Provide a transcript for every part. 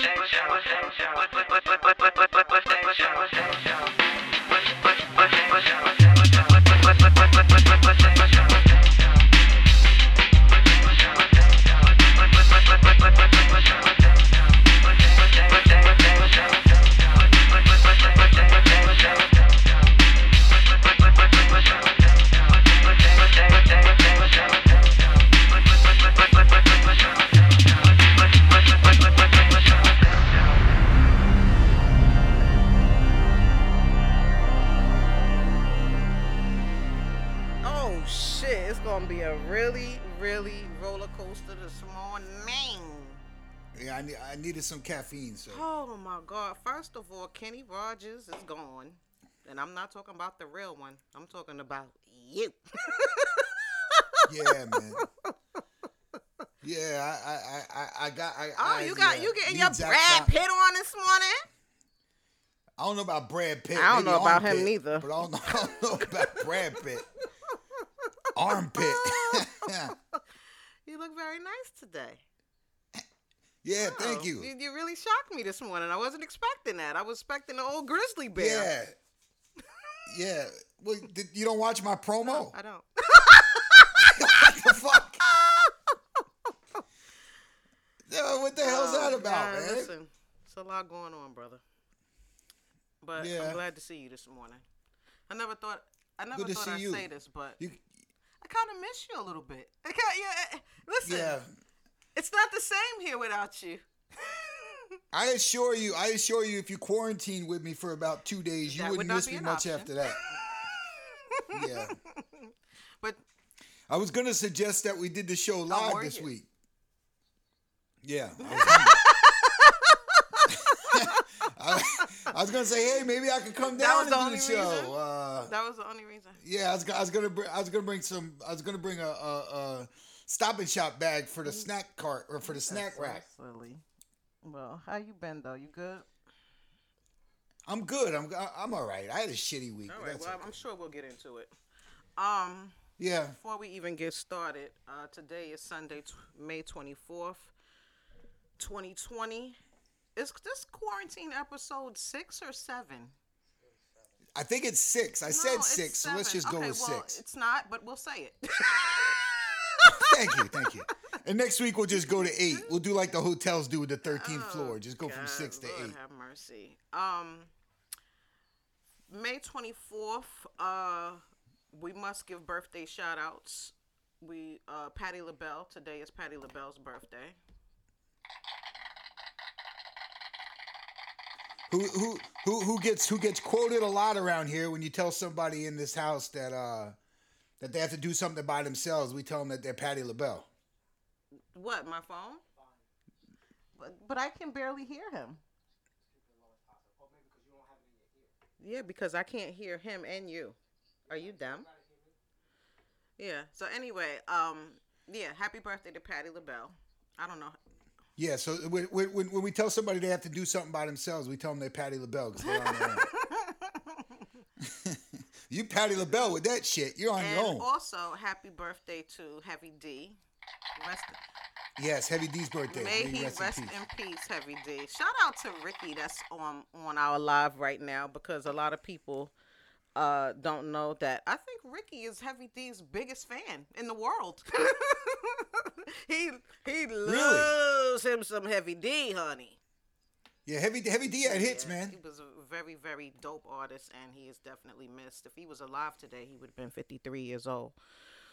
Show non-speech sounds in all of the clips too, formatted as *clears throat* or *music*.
Oh some caffeine, so. Oh my god. First of all, Kenny Rogers is gone. And I'm not talking about the real one. I'm talking about you. *laughs* Yeah, man. Yeah, I, I, I, I got. I, Oh, I, you got yeah, you getting your Brad Pitt on this morning? I don't know about Brad Pitt. I don't know about him neither. But I don't *laughs* I don't know about Brad Pitt. *laughs* Armpit. You look very nice today. Yeah, thank Oh, you. you. You really shocked me this morning. I wasn't expecting that. I was expecting the old grizzly bear. Yeah. Yeah. Well, did, you don't watch my promo? I don't. *laughs* what the fuck? Yo, what the hell's that Oh, about, God, man? Listen, it's a lot going on, brother. But Yeah. I'm glad to see you this morning. I never thought I never Good thought I'd you. say this, but You, I kind of miss you a little bit. I *laughs* yeah, eh, listen, yeah. It's not the same here without you. *laughs* I assure you, I assure you, if you quarantine with me for about two days, you That would wouldn't not miss me much option. after that. *laughs* yeah. But I was gonna suggest that we did the show live this you? week. Yeah. I was. *laughs* I, I was gonna say, hey, maybe I could come down and do the show. Uh, that was the only reason. yeah, I was, I was gonna, bring, I was gonna bring some, I was gonna bring a, a, a stop and shop bag for the snack cart or for the snack so rack. silly. Well, how you been though? You good? I'm good. I'm, I'm all right. I had a shitty week. All right. that's Well, okay. I'm sure we'll get into it. Um, Yeah. before we even get started, uh, today is Sunday, t- May 24th, 2020. Is this quarantine episode six or seven? I think it's six. I No, said six, so let's just go okay, with well, six. It's not, but we'll say it. *laughs* Thank you, thank you. And next week we'll just go to eight. We'll do like the hotels do with the 13th floor. Just go from Oh, six to Lord eight. Have mercy. Um, May 24th, uh, we must give birthday shout outs. We, uh, Patti LaBelle. Today is Patti LaBelle's birthday. Who who who who gets who gets quoted a lot around here when you tell somebody in this house that uh that they have to do something by themselves? We tell them that they're Patti LaBelle. What, my phone? But, but I can barely hear him. Yeah, because I can't hear him and you. Are you dumb? Yeah. So anyway, um, yeah. Happy birthday to Patti LaBelle. I don't know. Yeah, so when, when, when we tell somebody they have to do something by themselves, we tell them they're Patty LaBelle because they're on their own. *laughs* you Patti LaBelle with that shit. You're on your And own. also, happy birthday to Heavy D. Rest, yes, Heavy D's birthday. may May he rest rest in in peace. peace. Heavy D. Shout out to Ricky that's on on our live right now because a lot of people uh don't know that I think Ricky is Heavy D's biggest fan in the world. *laughs* he he loves him some Heavy D, honey. Yeah, Heavy Heavy D had hits, Yeah, man. He was a very, very dope artist, and he is definitely missed. If he was alive today, he would have been 53 years old.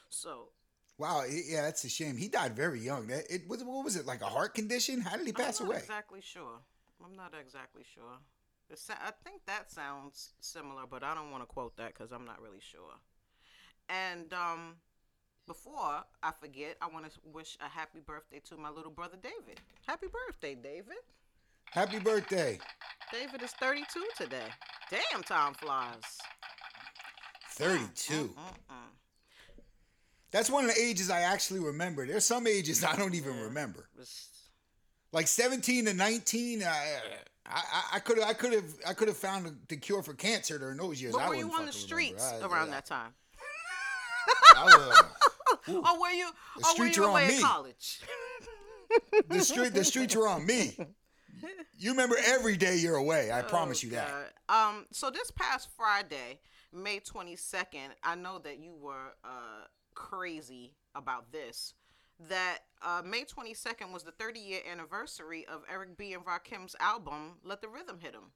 So, Wow, yeah, that's a shame. He died very young. That it was what was it like a heart condition? How did he pass I'm not away? exactly sure. I'm not exactly sure. I think that sounds similar, but I don't want to quote that because I'm not really sure. And um, before I forget, I want to wish a happy birthday to my little brother David. Happy birthday, David. Happy birthday. David is 32 today. Damn, time flies. 32. Mm-mm. That's one of the ages I actually remember. There's some ages I don't even remember. Like 17 to 19, uh, I I I could I could have I could have found the cure for cancer during those years. But I were you on the streets. I- around I- that time? I was- *laughs* Or were you? The or were you are on away me. at college? the street the streets were on me. *laughs* you remember every day you're away. I promise you that. God. Um, so this past Friday, May 22nd, I know that you were uh, crazy about this. That uh, May 22nd was the 30 year anniversary of Eric B. and Rakim's album, Let the Rhythm Hit Hit 'Em.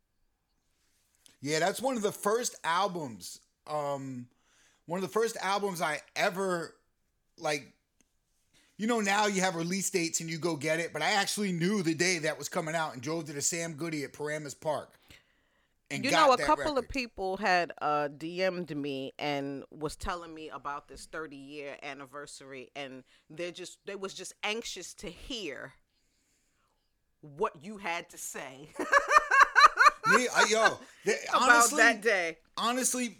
Yeah, that's one of the first albums. Um, one of the first albums I ever like. You know, now you have release dates and you go get it, but I actually knew the day that was coming out and drove to the Sam Goody at Paramus Park. And You know, a couple of people had uh, DM'd me and was telling me about this 30 year anniversary, and they're just they was just anxious to hear what you had to say Me, I, yo, *laughs* about honestly, that day. honestly,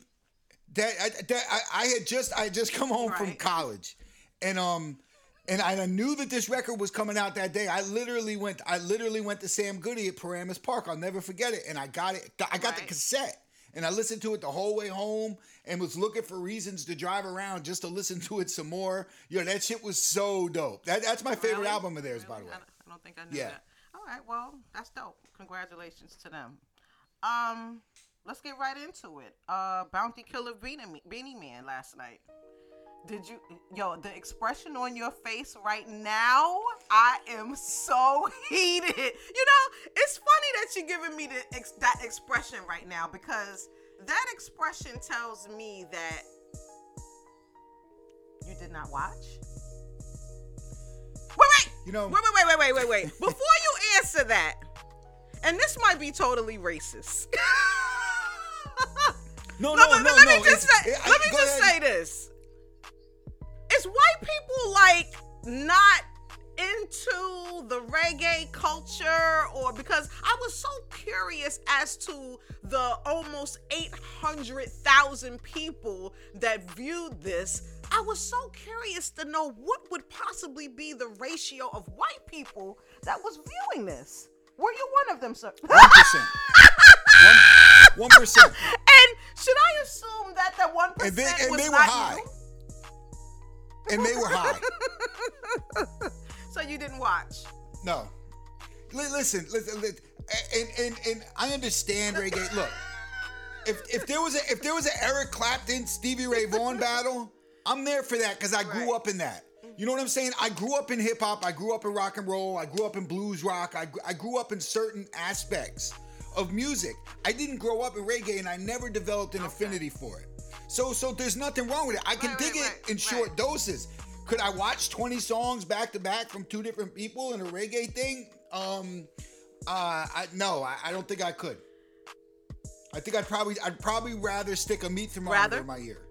that I, that I, I had just I had just come home from college, and um, and I knew that this record was coming out that day. I literally went I literally went to Sam Goody at Paramus Park. I'll never forget it. And I got it. I got the cassette. And I listened to it the whole way home and was looking for reasons to drive around just to listen to it some more. Yo, that shit was so dope. That, that's my favorite Really? album of theirs, by the way. I don't, I don't think I knew Yeah. that. All right, well, that's dope. Congratulations to them. Um, let's get right into it. Uh, Bounty Killer Beanie, Beenie Man last night. Did you, yo, the expression on your face right now? I am so *laughs* heated. You know, it's funny that you're giving me the ex- that expression right now because that expression tells me that you did not watch. Wait, wait. You know- Wait, wait, wait, wait, wait, wait, wait. *laughs* Before you answer that, and this might be totally racist. No, *laughs* no, me, no, let no. me just it's- say, I- let me just ahead. say this: Is white people like not into the reggae culture, or because I was so curious as to the almost eight hundred thousand people that viewed this. I was so curious to know what would possibly be the ratio of white people that was viewing this. Were you one of them, sir? *laughs* One percent. One percent. And should I assume that the one And they- and was they were high. you? And they were high. *laughs* So you didn't watch. No. Li- listen, listen, li- and, and and I understand reggae. Look, if if there was a if there was an Eric Clapton Stevie Ray Vaughan battle, I'm there for that because I grew Right. up in that. You know what I'm saying? I grew up in hip hop. I grew up in rock and roll. I grew up in blues rock. I, I grew up in certain aspects of music. I didn't grow up in reggae, and I never developed an affinity for it. So so there's nothing wrong with it. I can Right, dig right, it right, in short doses. Could I watch 20 songs back to back from two different people in a reggae thing? Um, uh, I, no, I, I don't think I could. I think I'd probably, I'd probably rather stick a meat thermometer Rather? in my ear.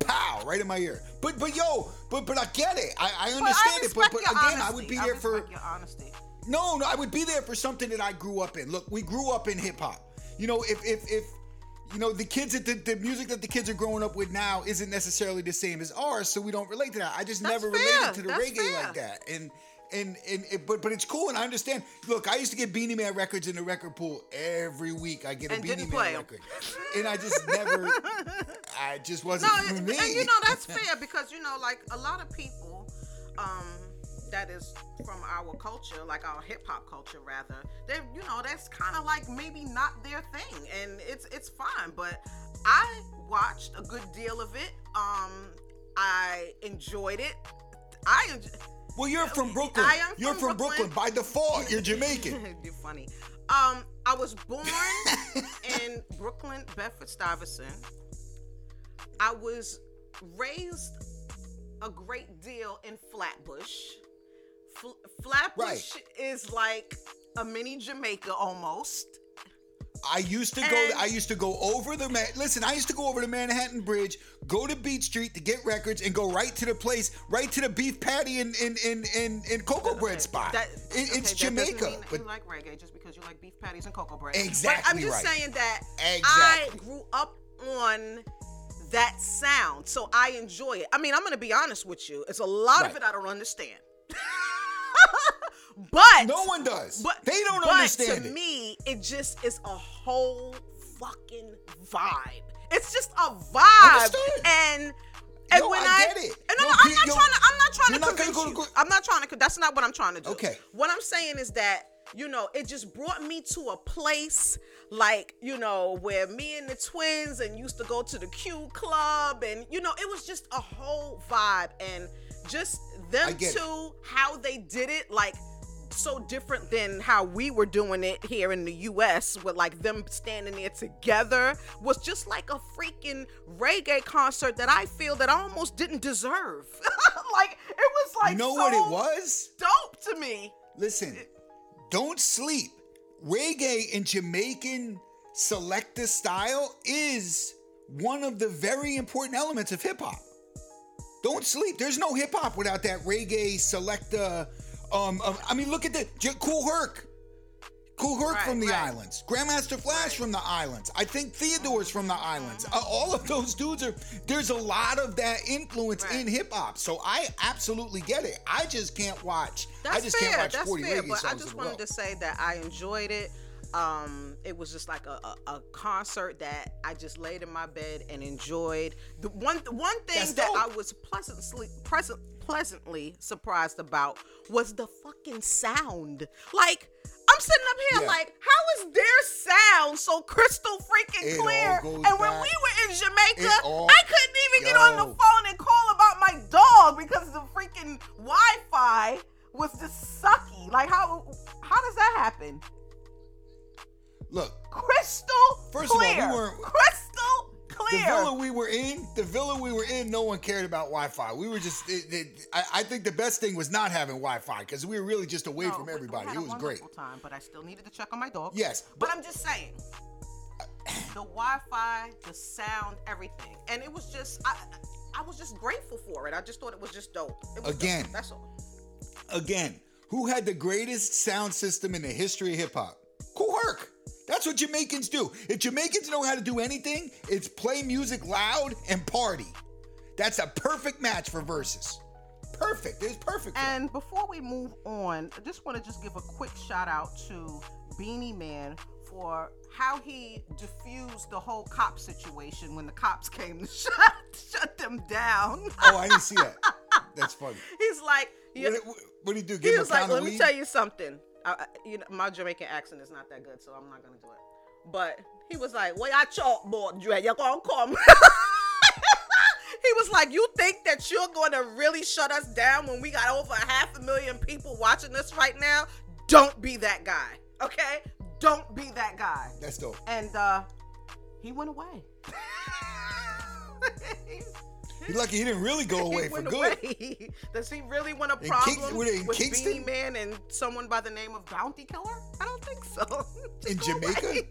Pow, right in my ear. But, but yo, but, but I get it. I, I But I understand it. But, but again, honesty. I would be there for. your honesty. No, no, I would be there for something that I grew up in. Look, we grew up in hip hop. You know, if if if you know the kids that the, the music that the kids are growing up with now isn't necessarily the same as ours, so we don't relate to that. I just That's never fair. related to the That's reggae fair. like that. And and and it, but but it's cool and I understand. Look, I used to get Beenie Man records in the record pool every week. I get a And Beenie Man record, and I just never. I just *laughs* wasn't for and, *laughs* and you know that's fair because you know, like a lot of people, um, that is from our culture, like our hip hop culture, rather. They, you know, that's kind of like maybe not their thing, and it's it's fine. But I watched a good deal of it. Um, I enjoyed it. I enjoy- well, you're from Brooklyn. I am you're from from Brooklyn. Brooklyn. By default, you're Jamaican. *laughs* You're funny. Um, I was born *laughs* in Brooklyn, Bedford Stuyvesant. I was raised a great deal in Flatbush. Fl- Flatbush is like a mini Jamaica almost. I used to go. I used to go over the. Ma- Listen, I used to go over the Manhattan Bridge, go to Beach Street to get records, and go right to the place, right to the beef patty and in in in in cocoa bread spot. that- It- okay, it's Jamaica, mean but you like reggae just because you like beef patties and cocoa bread. Exactly But I'm just right. saying that I grew up on that sound, so I enjoy it. I mean, I'm gonna be honest with you. It's a lot of it I don't understand. *laughs* but no one does. but they don't but understand to it. me, it just is a whole fucking vibe. It's just a vibe, Understood. and and Yo, when I I, get it. and no, Yo, no, I'm not yo, trying to. I'm not trying to convince go to you. I'm not trying to. That's not what I'm trying to do. Okay. What I'm saying is that you know, it just brought me to a place like, you know, where me and the twins and used to go to the Q club and you know, it was just a whole vibe and just them two, how they did it, like so different than how we were doing it here in the US with like them standing there together was just like a freaking reggae concert that I feel that I almost didn't deserve. *laughs* like it was like you know so what it was? dope to me. Listen, don't sleep. Reggae in Jamaican selecta style is one of the very important elements of hip hop. Don't sleep. There's no hip hop without that reggae selecta. Um, of- I mean, look at the J- Kool Herc. Kool Herc Right, from the right. islands. Grandmaster Flash from the islands. I think Theodore's from the islands. Uh, all of those dudes are. There's a lot of that influence Right. in hip hop. So I absolutely get it. I just can't watch. That's I just fair. can't watch That's 40 fair. But I just wanted to say that I enjoyed it. Um, it was just like a, a, a concert that I just laid in my bed and enjoyed. The one one thing That's that dope. I was pleasantly present, pleasantly surprised about was the fucking sound. Like I'm sitting up here Yeah. like, how is their sound so crystal freaking It clear? And when back- we were in Jamaica, all- I couldn't even get on the phone and call about my dog because the freaking Wi-Fi was just sucky. Like how how does that happen? Look, Crystal First of all, we clear. weren't- crystal the villa we were in, the villa we were in, no one cared about Wi-Fi. We were just. It, it, I, I think the best thing was not having Wi-Fi because we were really just away No, from everybody. It was great. Time, but I still needed to check on my dog. Yes, But I'm just saying, the Wi-Fi, the sound, everything, and it was just, I, I was just grateful for it. I just thought it was just dope. It was dope. Again. that's all. Again, who had the greatest sound system in the history of hip hop? Kool Herc. That's what Jamaicans do. If Jamaicans know how to do anything, it's play music loud and party. That's a perfect match for Verzuz. Perfect. It's perfect. And before we move on, I just want to just give a quick shout out to Beenie Man for how he diffused the whole cop situation when the cops came to *laughs* shut shut them down. Oh, I didn't see that. That's funny. *laughs* He's like, yeah, What, what, what did he do? he Give a was like, let me tell you something. I, you know, my Jamaican accent is not that good, so I'm not gonna do it. But he was like, "Well, I chalkboard, Dre, you're gonna come." *laughs* he was like, "You think that you're gonna really shut us down when we got over half a million people watching us right now? Don't be that guy, okay? Don't be that guy." That's dope. And uh, he went away. *laughs* You're lucky he didn't really go *laughs* away for good. away. *laughs* Does he really want a In problem in with Kingston? Beenie Man and someone by the name of Bounty Killer? I don't think so. *laughs* In Jamaica?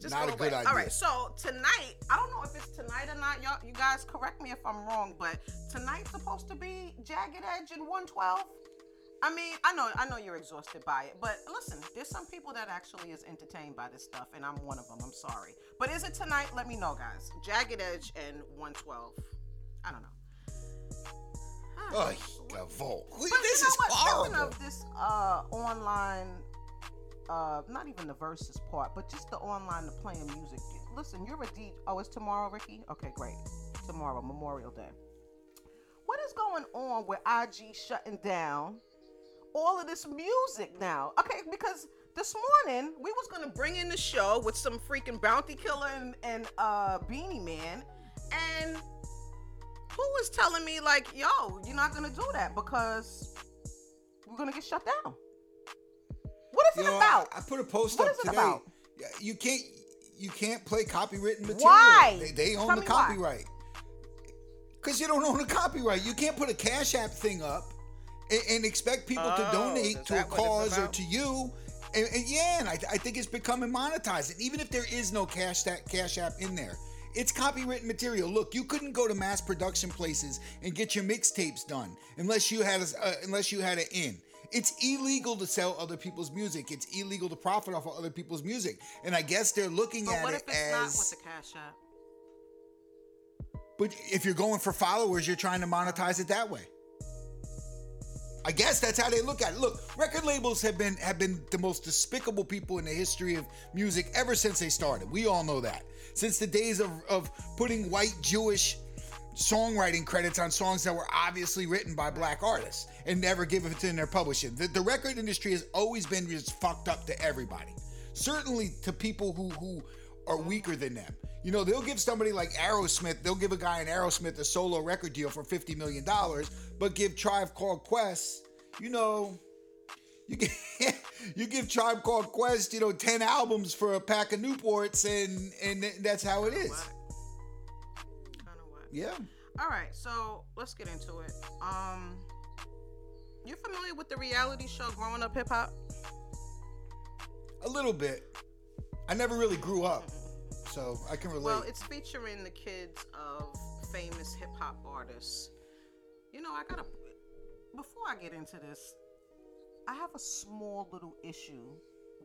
Just Not a good away. idea. All right, so tonight, I don't know if it's tonight or not. Y'all, you guys correct me if I'm wrong, but tonight's supposed to be Jagged Edge and 112. I mean, I know, I know you're exhausted by it, but listen, there's some people that actually is entertained by this stuff, and I'm one of them. I'm sorry, but is it tonight? Let me know, guys. Jagged Edge and 112. I don't know. Oh, Gavol. But This you know is what? Speaking of this uh, online, uh, not even the Verzuz part, but just the online, the playing music. Listen, you're a D. Oh, it's tomorrow, Ricky. Okay, great. Tomorrow, Memorial Day. What is going on with IG shutting down all of this music now? Okay, because this morning we was gonna bring in the show with some freaking Bounty Killer and, and uh, Beenie Man, and who was telling me like, yo, you're not gonna do that because we're gonna get shut down. What is Yo, it about? I, I put a post What up is it today. about? You can't you can't play copywritten material. Why? They, they own Tell the copyright. Because you don't own the copyright. You can't put a Cash App thing up and, and expect people to Oh, donate to a that what it's cause or to you. And, and yeah, and I, I think it's becoming monetized. And even if there is no cash that Cash App in there, it's copywritten material. Look, you couldn't go to mass production places and get your mixtapes done unless you had a, uh, unless you had an in. It's illegal to sell other people's music. It's illegal to profit off of other people's music. And I guess they're looking But at what it if it's not with as the Cash App? but if you're going for followers, you're trying to monetize it that way. I guess that's how they look at it. Look, record labels have been have been the most despicable people in the history of music ever since they started. We all know that. Since the days of, of putting white Jewish songwriting credits on songs that were obviously written by black artists and never give it to their publishing. The, the record industry has always been just fucked up to everybody. Certainly to people who who are weaker than them. You know, they'll give somebody like Aerosmith, they'll give a guy in Aerosmith a solo record deal for $50 million, but give Tribe Called Quest, you know, you give, *laughs* you give Tribe Called Quest, you know, 10 albums for a pack of Newports, and, and that's how it is. Kind of what? Yeah. All right, so let's get into it. Um, you're familiar with the reality show Growing Up Hip Hop? A little bit. I never really grew up, so I can relate. Well, it's featuring the kids of famous hip hop artists. You know, I gotta. Before I get into this, I have a small little issue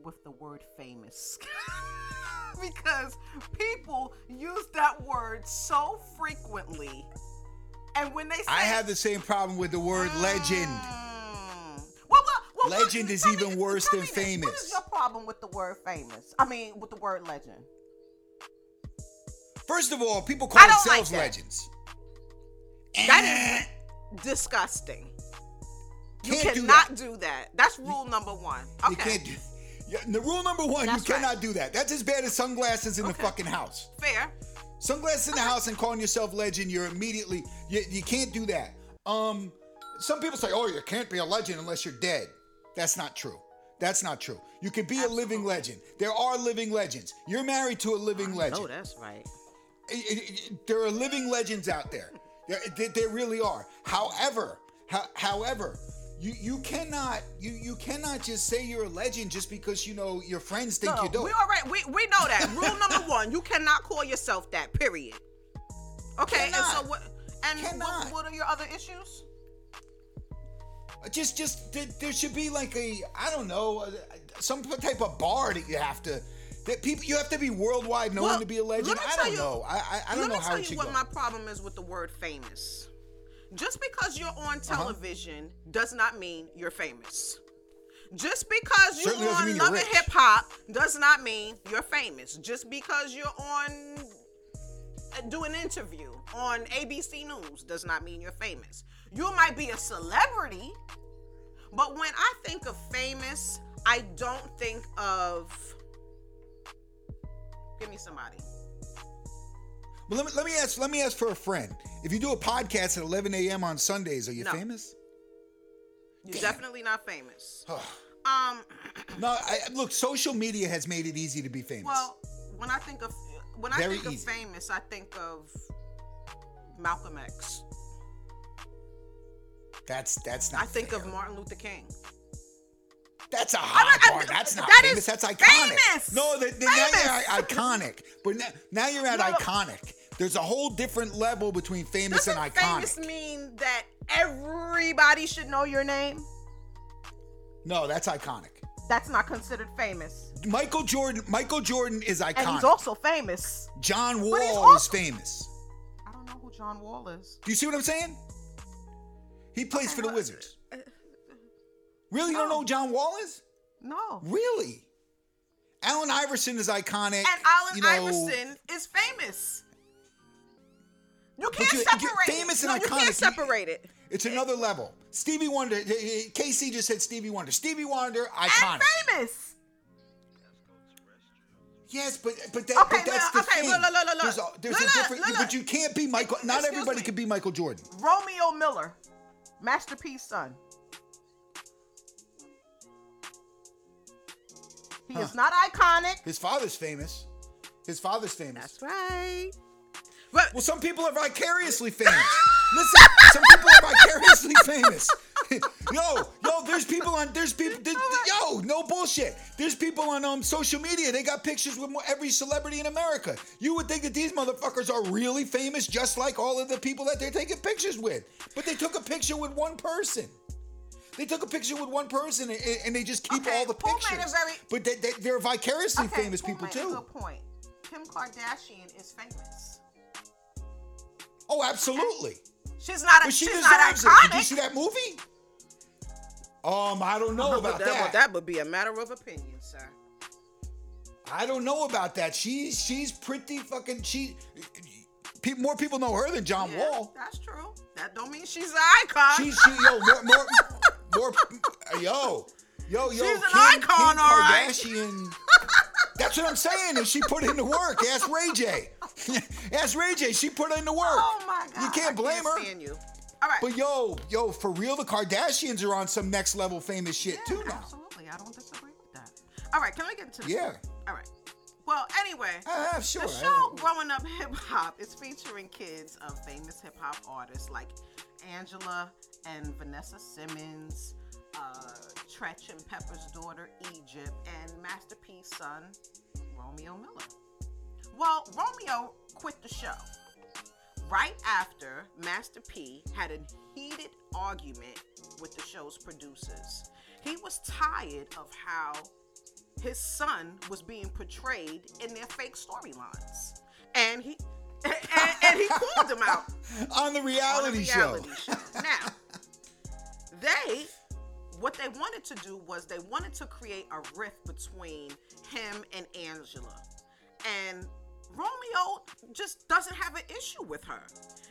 with the word famous. *laughs* because people use that word so frequently. And when they say. I have the same problem with the word legend. Mm. Legend is tell me even worse than me famous. is your problem with the word famous? I mean, with the word legend. First of all, people call themselves like legends. That is disgusting. You Can't do cannot that. do that. That's rule number one. Okay. You can't do. *laughs* Yeah, the rule number one, That's you cannot right. do that. That's as bad as sunglasses in the fucking house. Fair. Sunglasses in the house and calling yourself legend, you're immediately you, you can't do that. Um, some people say, "Oh, you can't be a legend unless you're dead." That's not true. That's not true. You can be a living legend. There are living legends. You're married to a living legend. Oh, that's right. It- it- there are living legends out there. There, there, really are. However, ho- however, you you cannot you you cannot just say you're a legend just because you know your friends think No, you do. we already we, we know that. Rule *laughs* number one, you cannot call yourself that, period. Okay, and so what and what, what are your other issues? Just just there, should be like a I don't know uh, some type of bar that you have to that people you have to be worldwide known Well, to be a legend. let me I tell don't you- know. I I, I don't Let know me how tell you what go. my problem is with the word famous. Just because you're Uh-huh. on television does not mean you're famous. Just because you're Certainly on Love and. Hip Hop does not mean you're famous. Just because you're on uh, do an interview on ABC News does not mean you're famous. You might be a celebrity, but when I think of famous, I don't think of give me somebody. But let me let me ask let me ask for a friend. If you do a podcast at 11 a.m. on Sundays, are you No. famous? You're Damn. definitely not famous. *sighs* Um, *clears throat* No, I, look, social media has made it easy to be famous. well, when I think of when I think easy. of famous, I think of Malcolm X. that's that's not. I think fair. of Martin Luther King. That's a high I- bar. That's not that famous. is That's iconic. famous. No, that- now Famous. you're iconic. But now, now you're at No, iconic. There's a whole different level between famous Doesn't and iconic. famous mean that everybody should know your name? No, that's iconic. That's not considered famous. Michael Jordan. Michael Jordan is iconic. And he's also famous. John Wall he's is famous. I don't know who John Wall is. Do you see what I'm saying? He plays for the Wizards. Uh, uh, really, you don't know who John Wall is? No. Really? Allen Iverson is iconic. And Allen you know, Iverson is famous. You can't you- you- separate famous and no, you iconic, can't separate it. It's another level. Stevie Wonder. KC just said Stevie Wonder. Stevie Wonder, iconic. And famous. Yes, but but, that, Okay, but that's well, the okay, thing. look, look, look. There's a, there's a different. But you can't be Michael. Not Excuse everybody me. can be Michael Jordan. Romeo Miller, Master P's son. He is not iconic. His father's famous. His father's famous. That's right. But Well, some people are vicariously *laughs* famous. Listen, some people are vicariously famous. *laughs* yo, yo, there's people on, there's people, there- yo, no bullshit. There's people on um social media. They got pictures with every celebrity in America. You would think that these motherfuckers are really famous, just like all of the people that they're taking pictures with. But they took a picture with one person. They took a picture with one person and, and they just keep Okay, all the Paul pictures. very- but they, they, they're vicariously okay, famous Paul people too. Good point. Kim Kardashian is famous. Oh, absolutely. She's not. A, But she she's not deserves it. Did you see that movie? Um, I don't know about that, that. Would, that would be a matter of opinion, sir. I don't know about that. She's she's pretty fucking. She Pe- more people know her than John Yeah, Wall. That's true. That don't mean she's an icon. She, she, yo, more, more, *laughs* more, yo, yo, yo. She's an icon, Kim all right. Kardashian. That's what I'm saying. And she put in the work. Ask Ray J. *laughs* Ask Ray J. She put in the work. oh my god. You can't blame I her. can't you. All right. But yo, yo, for real, the Kardashians are on some next level famous shit Yeah, too now. Absolutely. I don't disagree with that. All right. Can we get into this? Yeah. All right. Well, anyway. Ah, sure. The show Growing Up Hip Hop is featuring kids of famous hip hop artists like Angela and Vanessa Simmons, uh, Treach and Pepa's daughter Egypt, and Master P's son Romeo Miller. Well, Romeo quit the show right after Master P had a heated argument with the show's producers. He was tired of how his son was being portrayed in their fake storylines. And he and, and he called him out *laughs* on the on reality, a reality show. Now, they what they wanted to do was they wanted to create a rift between him and Angela. And Romeo just doesn't have an issue with her.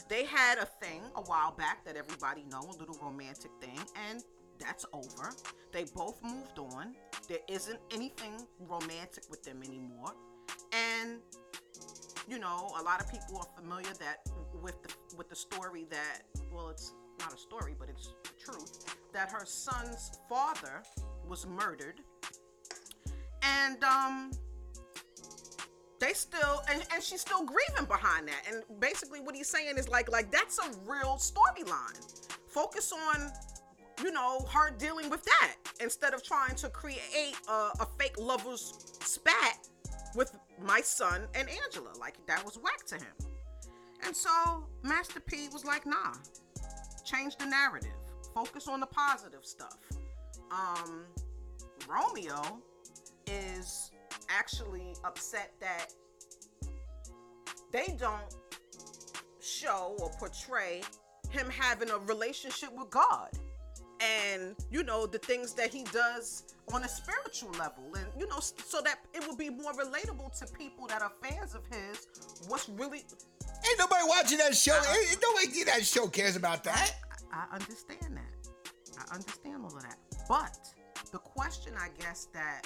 They had a thing a while back that everybody know, a little romantic thing, and that's over. They both moved on. There isn't anything romantic with them anymore. And you know, a lot of people are familiar that with the with the story that well, it's not a story, but it's the truth that her son's father was murdered, and um, they still and, and she's still grieving behind that. And basically, what he's saying is like like that's a real storyline. Focus on you know her dealing with that instead of trying to create a, a fake lovers spat with my son and Angela. Like that was whack to him. And so Master P was like, nah, change the narrative. Focus on the positive stuff. Um, Romeo is actually upset that they don't show or portray him having a relationship with God and you know the things that he does on a spiritual level and you know so that it will be more relatable to people that are fans of his what's really Ain't nobody watching that show. Uh-uh. Ain't nobody that show cares about that. I understand that. I understand all of that. But the question I guess that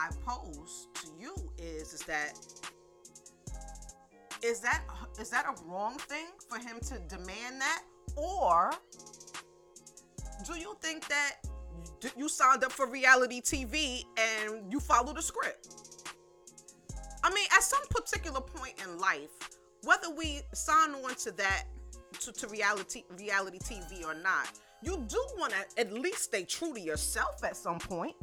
I pose to you is is that is that is that a wrong thing for him to demand that or do you think that you signed up for reality TV and you follow the script? I mean, at some particular point in life, whether we sign on to that to, to reality reality TV or not, you do want to at least stay true to yourself at some point.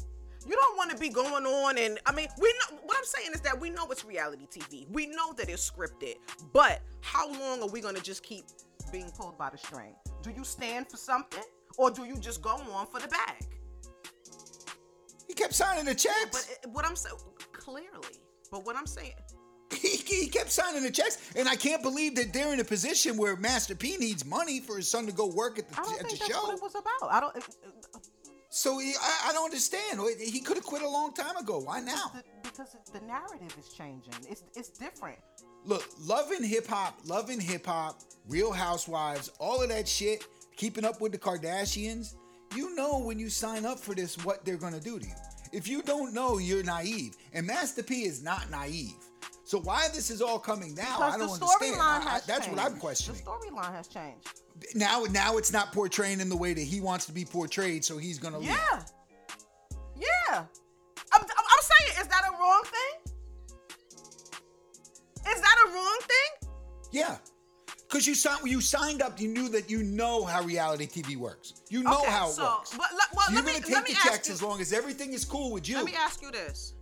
You don't want to be going on and I mean, we know what I'm saying is that we know it's reality TV. We know that it's scripted. But how long are we going to just keep being pulled by the string? Do you stand for something or do you just go on for the bag? He kept signing the But checks. it, what I'm saying clearly, but what I'm saying *laughs* He, he kept signing the checks, and I can't believe that they're in a position where Master P needs money for his son to go work at the, I don't at the think that's show. what it was about. I don't. Eh, eh, So he, I, I don't understand. He could have quit a long time ago. Why now? the, because the narrative is changing. It's it's different. Look, loving hip hop, loving hip hop, Real Housewives, all of that shit, keeping up with the Kardashians. You know when you sign up for this what they're gonna do to you. If you don't know, you're naive. And Master P is not naive. So why this is all coming now, Because I don't the understand. I- that's changed. what I'm questioning. The storyline has changed. Now, now it's not portraying in the way that he wants to be portrayed, so he's gonna leave. Yeah. Yeah. I'm, I'm, I'm saying, is that a wrong thing? Is that a wrong thing? Yeah. Because you signed, you signed up, you knew that you know how reality TV works. You know Okay, how it so, works. But, well, So you're let me, gonna take let me the checks you, as long as everything is cool with you. Let me ask you this.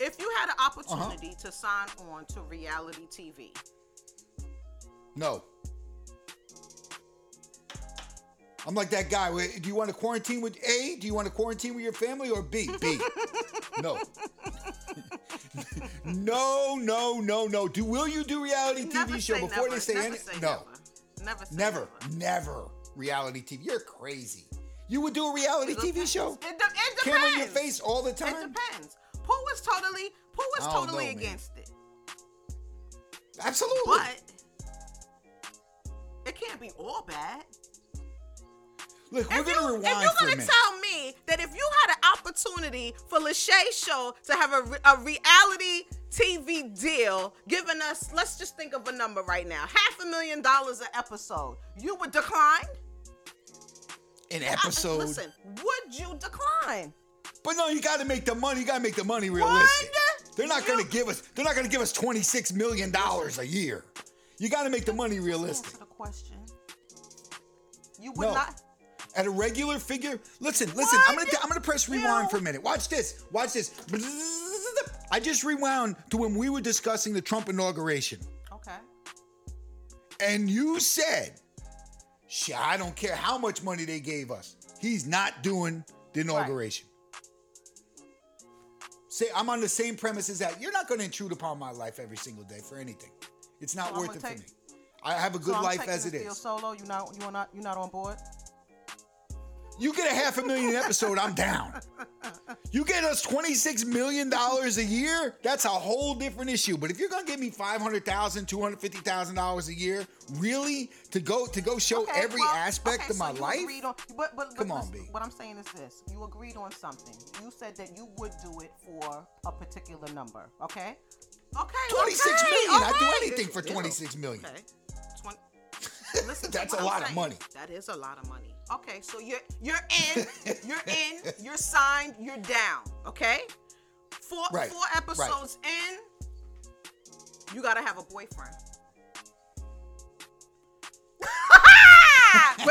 If you had an uh-huh. opportunity to sign on to reality TV, No. I'm like that guy. where- Do you want to quarantine with A? Do you want to quarantine with your family or B? B. *laughs* no. *laughs* no, no, no, no. Do will you do reality never TV show before never. they say never any? say no. Never. Never Never, never reality TV. You're crazy. You would do a reality It TV show? It, de- it depends. Camera in your face all the time. It depends. Pooh was totally Pooh was totally know, against it. Absolutely. But It can't be all bad. Look, we're If, gonna you, if you're gonna tell me that if you had an opportunity for Lachey Show to have a, a reality TV deal, giving us, let's just think of a number right now, half a million dollars an episode, you would decline? An I- episode. listen, would you decline? But no, you got to make the money. You got to make the money realistic. Would They're not going to give us. They're not going to give us twenty six million dollars a year. You got to make the money realistic. Answer the question. You would No. not. At a regular figure, listen, listen. I'm gonna I'm gonna press rewind for a minute. Watch this. Watch this. I just rewound to when we were discussing the Trump inauguration, Okay. and you said, "Shit, I don't care how much money they gave us. He's not doing the inauguration." Say I'm on the same premise as that. You're not going to intrude upon my life every single day for anything. It's not So worth it for me. I have a good so life as it is. Solo, you not you are not you not on board. You get a half a million episode, I'm down. You get us $26 million a year, that's a whole different issue. But if you're gonna give me $500,000, $250,000 a year, really? To go to go show Okay, every well, aspect okay, of my you life? on- but, but, but Come on, listen, B. What I'm saying is this: you agreed on something. You said that you would do it for a particular number. Okay. Okay. 26 okay, million. I'd do anything for 26 million. Okay. Twen- *laughs* Listen, That's what a I'm lot of money. That is a lot of money. Okay, so you're you're in, you're in, *laughs* you're signed, you're down. Okay. Four Right, four episodes in, you gotta have a boyfriend.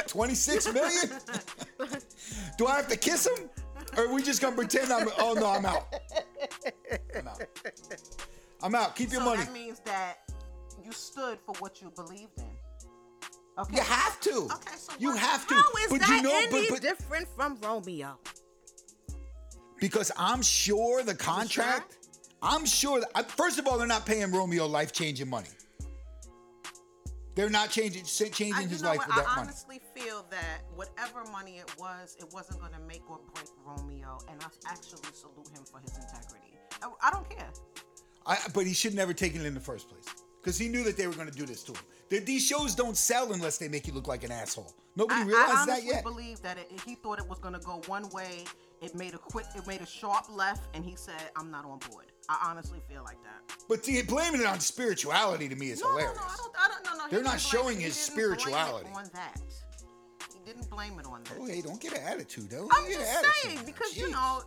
26 million? *laughs* do I have to kiss him? Or are we just gonna pretend I'm oh no, I'm out. I'm out. I'm out. Keep your so money. that means that you stood for what you believed in. Okay. You have to. Okay, so you what- have to. How is but that you know, any but, but different from Romeo? because I'm sure the contract. I'm sure. That, first of all, they're not paying Romeo life changing money. They're not changing changing I, his life what? with that I money. honestly feel that whatever money it was, it wasn't going to make or break Romeo, and I actually salute him for his integrity. I, I don't care. I, but he should never have taken it in the first place because he knew that they were going to do this to him. They- these shows don't sell unless they make you look like an asshole. Nobody I, realizes I that yet. believe that it, he thought it was going to go one way. It made a quick, it made a sharp left, and he said, "I'm not on board." I honestly feel like that. But see, blaming it on spirituality to me is No, no, no, hilarious. I don't, I don't, no, no. They're not showing he his didn't blame it spirituality. on that. He didn't blame it on that. Oh, hey, don't get an attitude, though. I'm just an attitude saying now. because you know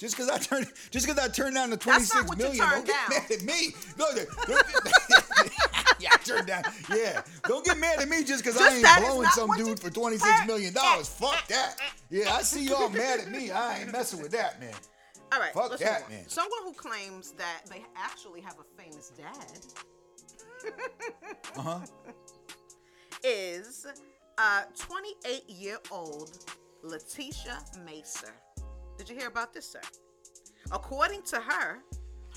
Just because I turned, just because I turned down the twenty six million, don't get down. mad at me. No, the- *laughs* yeah, I turned down. Yeah, don't get mad at me just because I ain't blowing some what you- dude for twenty six million dollars. *laughs* Fuck that. Yeah, I see y'all mad at me. I ain't messing with that, man. All right, Fuck that, on. man. Someone who claims that they actually have a famous dad Uh huh. *laughs* is a 28 year old Letitia Macer. Did you hear about this, sir? According to her,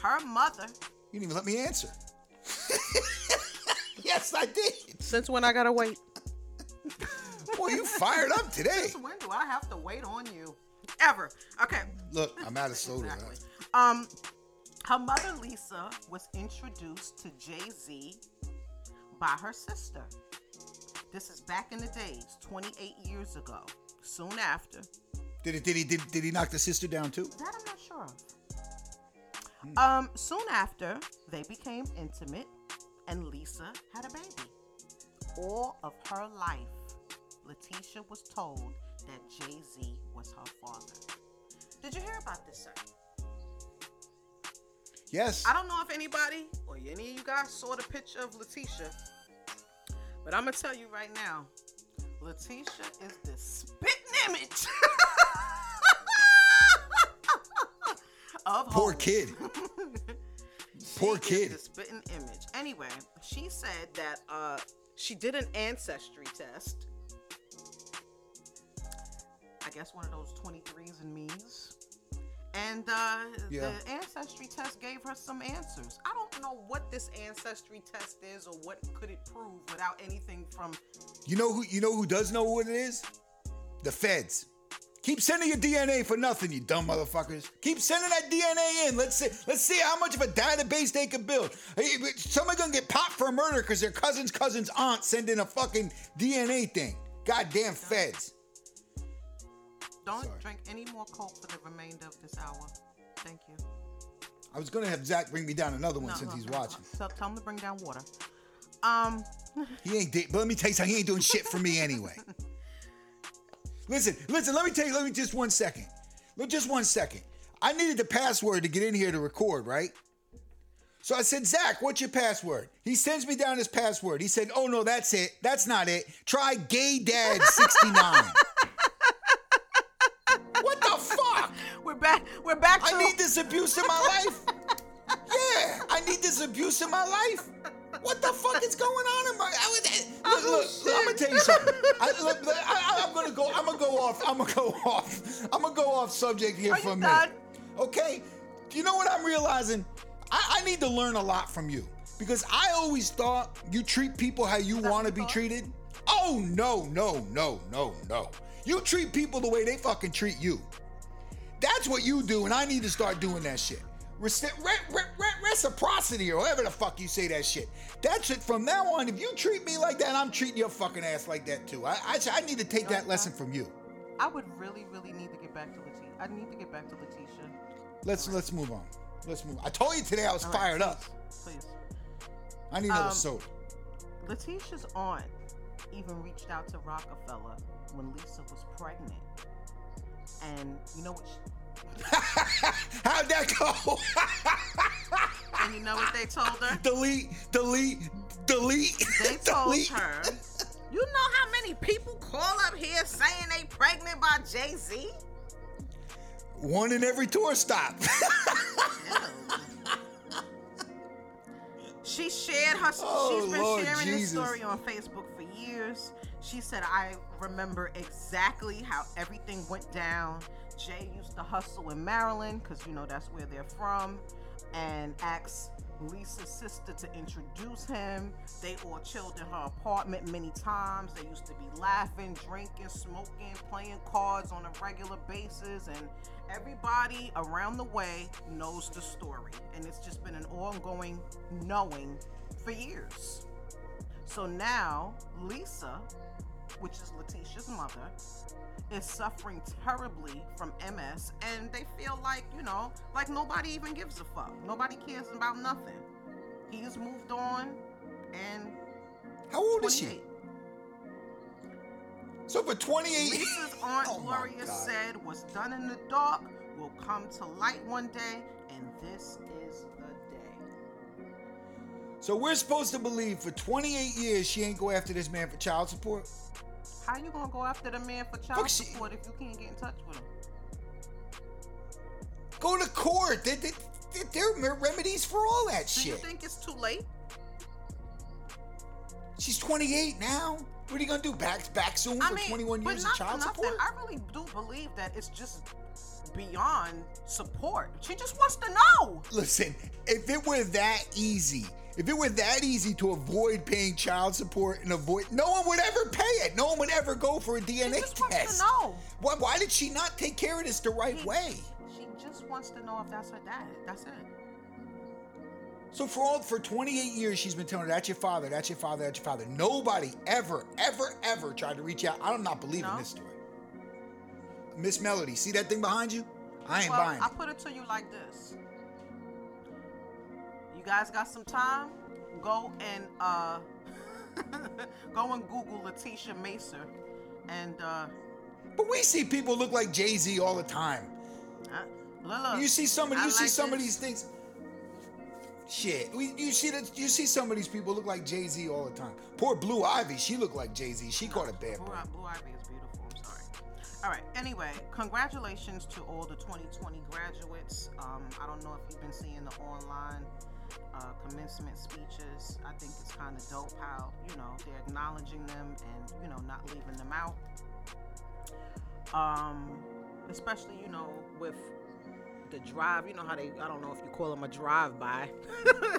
her mother. You didn't even let me answer. *laughs* yes, I did. Since when I gotta wait? Boy, you fired up today. Since when do I have to wait on you? Ever? Okay. Look, I'm out of soda. Exactly. Um, her mother Lisa was introduced to Jay Z by her sister. This is back in the days, 28 years ago. Soon after, Did it? Did he? Did, did he knock the sister down too? that I'm not sure of. Um, soon after, they became intimate, and Lisa had a baby. All of her life, Letitia was told that Jay Z was her father. Did you hear about this, sir? Yes. I don't know if anybody or any of you guys saw the picture of Letitia, but I'm gonna tell you right now, Letitia is the spitting image *laughs* of Poor hoes. kid. *laughs* Poor kid. The spitting image. Anyway, she said that uh, she did an ancestry test. I guess one of those 23s and me's. And uh, Yeah. the ancestry test gave her some answers. I don't know what this ancestry test is or what could it prove without anything from. You know who? You know who does know what it is? The feds. Keep sending your DNA for nothing, you dumb motherfuckers. Keep sending that DNA in. Let's see. Let's see how much of a database they can build. Hey, somebody gonna get popped for a murder because their cousin's cousin's aunt sent in a fucking DNA thing. Goddamn feds. Don't Sorry. drink any more Coke for the remainder of this hour. Thank you. I was gonna have Zach bring me down another one No, since no, he's no, watching. no. Tell, him to bring down water. Um, He ain't. Di- but let me tell you something. He ain't doing shit for me anyway. *laughs* listen, listen. Let me tell you. Let me just one second. Look, just one second. I needed the password to get in here to record, right? So I said, Zach, what's your password? He sends me down his password. He said, Oh no, that's it. That's not it. Try Gay Dad 69. *laughs* what the fuck? we're back. We're back to. I need this abuse in my life. *laughs* Yeah, I need this abuse in my life. What the fuck is going on in my? I was, look, look, look, I'm gonna tell you something. I, look, look, I, am gonna go. I'm gonna go off. I'm gonna go off. I'm gonna *laughs* go off subject here Are for a minute. Okay. Do you know what I'm realizing? I, I need to learn a lot from you because I always thought you treat people how you want to be treated. Oh no, no, no, no, no. You treat people the way they fucking treat you. That's what you do, and I need to start doing that shit. Reci- re- re- re- reciprocity, or whatever the fuck you say that shit. That's it. From now on, if you treat me like that, I'm treating your fucking ass like that too. I I, I need to take that lesson from you. I would really, really need to get back to Letitia. I need to get back to Letitia. Let's let's move on. Let's move. I told you today I was All right, fired up. Please. please. I need another Um, soda. Letitia's aunt even reached out to Roc-A-Fella when Lisa was pregnant. And you know what? She, *laughs* How'd that go? and you know what they told her? delete, delete, delete. They told delete. her. You know how many people call up here saying they pregnant by Jay Z? One in every tour stop. *laughs* She shared her. Oh, she's been Lord sharing this Jesus. story on Facebook for years. She said, "I remember exactly how everything went down. Jay used to hustle in Maryland because you know that's where they're from, and asked Lisa's sister to introduce him. They all chilled in her apartment many times. They used to be laughing, drinking, smoking, playing cards on a regular basis, and everybody around the way knows the story. And it's just been an ongoing knowing for years. So now Lisa, which is Letitia's mother, is suffering terribly from MS, and they feel like, you know, like nobody even gives a fuck. Nobody cares about nothing. He's moved on, and How old is she? So for 28 Lisa's aunt Oh Gloria said, "What's done in the dark will come to light one day, and this is the day." So we're supposed to believe for 28 years she ain't go after this man for child support? How you gonna go after the man for child Fuck, she- support if you can't get in touch with him? Go to court. There, there, there are remedies for all that shit. Do you think it's too late? She's 28 now. What are you gonna do? Back back soon I for mean, 21 but years of child nothing. support? I really do believe that it's just beyond support. She just wants to know. Listen, if it were that easy, if it were that easy to avoid paying child support and avoid, no one would ever pay it. No one would ever go for a DNA She just wants test. to know. Why, why did she not take care of this the right She- way? She just wants to know if that's her dad. That's it. So for all for 28 years, she's been telling her that's your father, that's your father, that's your father. Nobody ever, ever, ever tried to reach out. I do not believe in No. this story. Miss Melody, see that thing behind you? I ain't well, buying I put it to you like this. You guys got some time? Go and uh *laughs* go and Google Letitia Macer and uh But we see people look like Jay Z all the time. look, You see some of I you see like some of these things. Shit, we, you see that you see some of these people look like Jay Z all the time. Poor Blue Ivy, she looked like Jay Z. She caught a bad Blue, Blue Ivy is beautiful. I'm sorry. All right. Anyway, congratulations to all the 2020 graduates. Um, I don't know if you've been seeing the online uh, commencement speeches. I think it's kind of dope how you know they're acknowledging them and you know not leaving them out. Um, especially you know with the drive. You know how they? I don't know if you call them a drive-by,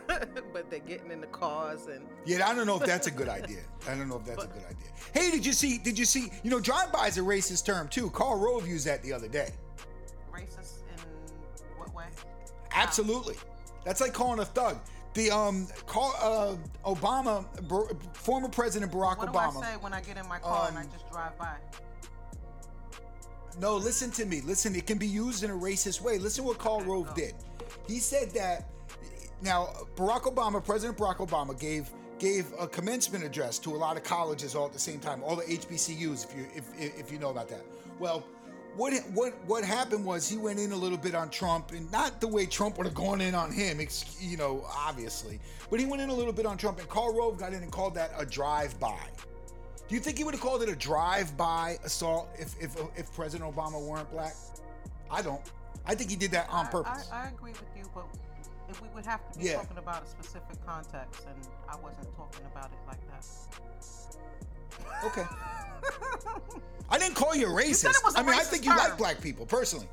*laughs* but they're getting in the cars and Yeah, I don't know if that's a good *laughs* idea. I don't know if that's a good idea. Hey, did you see? Did you see? You know, drive-by is a racist term too. Karl Rove used that the other day. racist in what way? Absolutely, that's like calling a thug. The um, call uh, Obama, Bar- former President Barack What Obama. What do I say when I get in my car and I Um, just drive by? No, listen to me. Listen, it can be used in a racist way. Listen what Karl Okay, Rove go. did. He said that now Barack Obama, President Barack Obama gave gave a commencement address to a lot of colleges all at the same time, all the HBCUs if you if if you know about that. Well, what what what happened was he went in a little bit on Trump and not the way Trump would have gone in on him, you know, obviously. But he went in a little bit on Trump and Karl Rove got in and called that a drive-by. Do you think he would have called it a drive-by assault if if if President Obama weren't black? I don't. I think he did that on I- purpose. I, I agree with you, but if we would have to be Yeah. talking about a specific context, and I wasn't talking about it like that. Okay. *laughs* I didn't call you a racist. said it was a I mean, I think you term. like black people personally.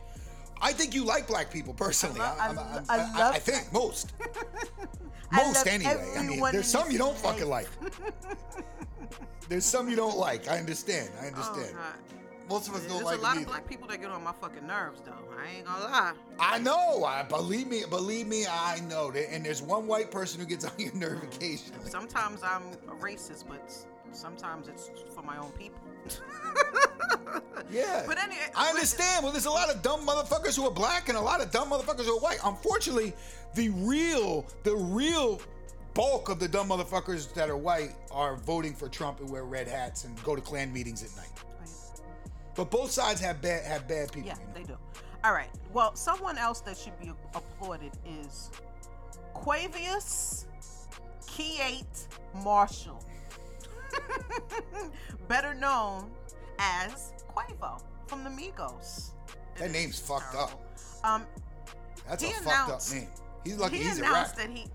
I think you like black people personally. I love- I I'm- I'm- I I- love *laughs* I think most. Most love anyway. I mean, there's some you don't fucking like. *laughs* There's some you don't like. I understand. I Oh, understand. God. Most of us don't There's like a lot of either. black people that get on my fucking nerves, though. I ain't gonna lie. I know. I believe me. Believe me. I know. that- And there's one white person who gets on your nerve occasionally. Sometimes I'm a racist, but s- sometimes it's for my own people. *laughs* Yeah. But anyway, I understand. Well, there's a lot of dumb motherfuckers who are black and a lot of dumb motherfuckers who are white. Unfortunately, the real, the real bulk of the dumb motherfuckers that are white are voting for Trump and wear red hats and go to Klan meetings at night. But both sides have bad have bad people. Yeah, you know? they do. All right. Well, someone else that should be applauded is Quavious Keyate Marshall, *laughs* better known as Quavo from the Migos. That It name's fucked terrible. up. Um, That's a fucked up name. He's lucky he he's a announced rapper. that he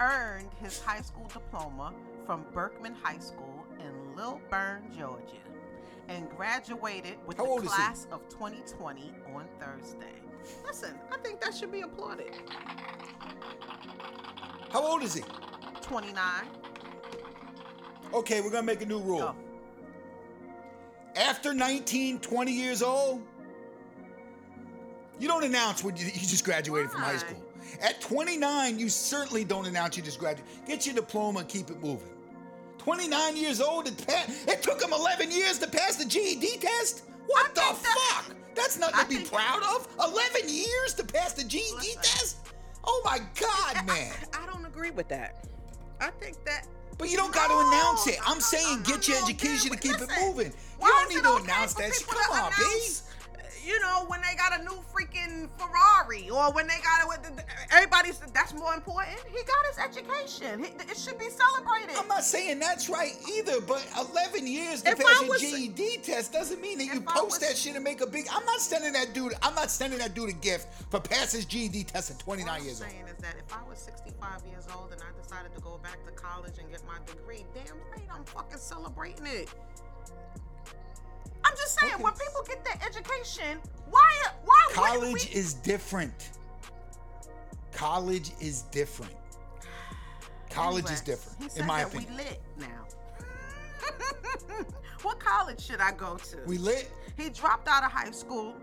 earned his high school diploma from Berkmar High School in Lilburn, Georgia, and graduated with How the old is he? class of 2020 on Thursday. Listen, I think that should be applauded. How old is he? 29. Okay, we're gonna make a new rule. Go. After 19, 20 years old, you don't announce when you, you just graduated from high school. At 29, you certainly don't announce you just graduated. Get your diploma and keep it moving. 29 years old, it, pa- it took him 11 years to pass the GED test? What I the think that- fuck? That's nothing I to be proud of. 11 years to pass the GED Listen. test? Oh my God, man. I, I don't agree with that. I think that. But you don't got to announce it. I'm no, saying no, get your education to keep it moving. You don't need to announce that shit. Come on, B. announce, You know, when they got a new freaking Ferrari, or when they got it with the, everybody's. That's more important. He got his education. He, it should be celebrated. I'm not saying that's right either, but 11 years to If pass a GED test doesn't mean that you post was- that shit and make a big. I'm not sending that dude. I'm not sending that dude a gift for passing his GED test at 29 What I'm years old. saying is that if I was 65 years old and I decided to go back to college and get my degree, damn right, I'm fucking celebrating it. I'm just saying, Okay. when people get their education, why, why College we? is different. College is different. College is different, he in my opinion. We lit now. *laughs* what college should I go to? We lit. he dropped out of high school.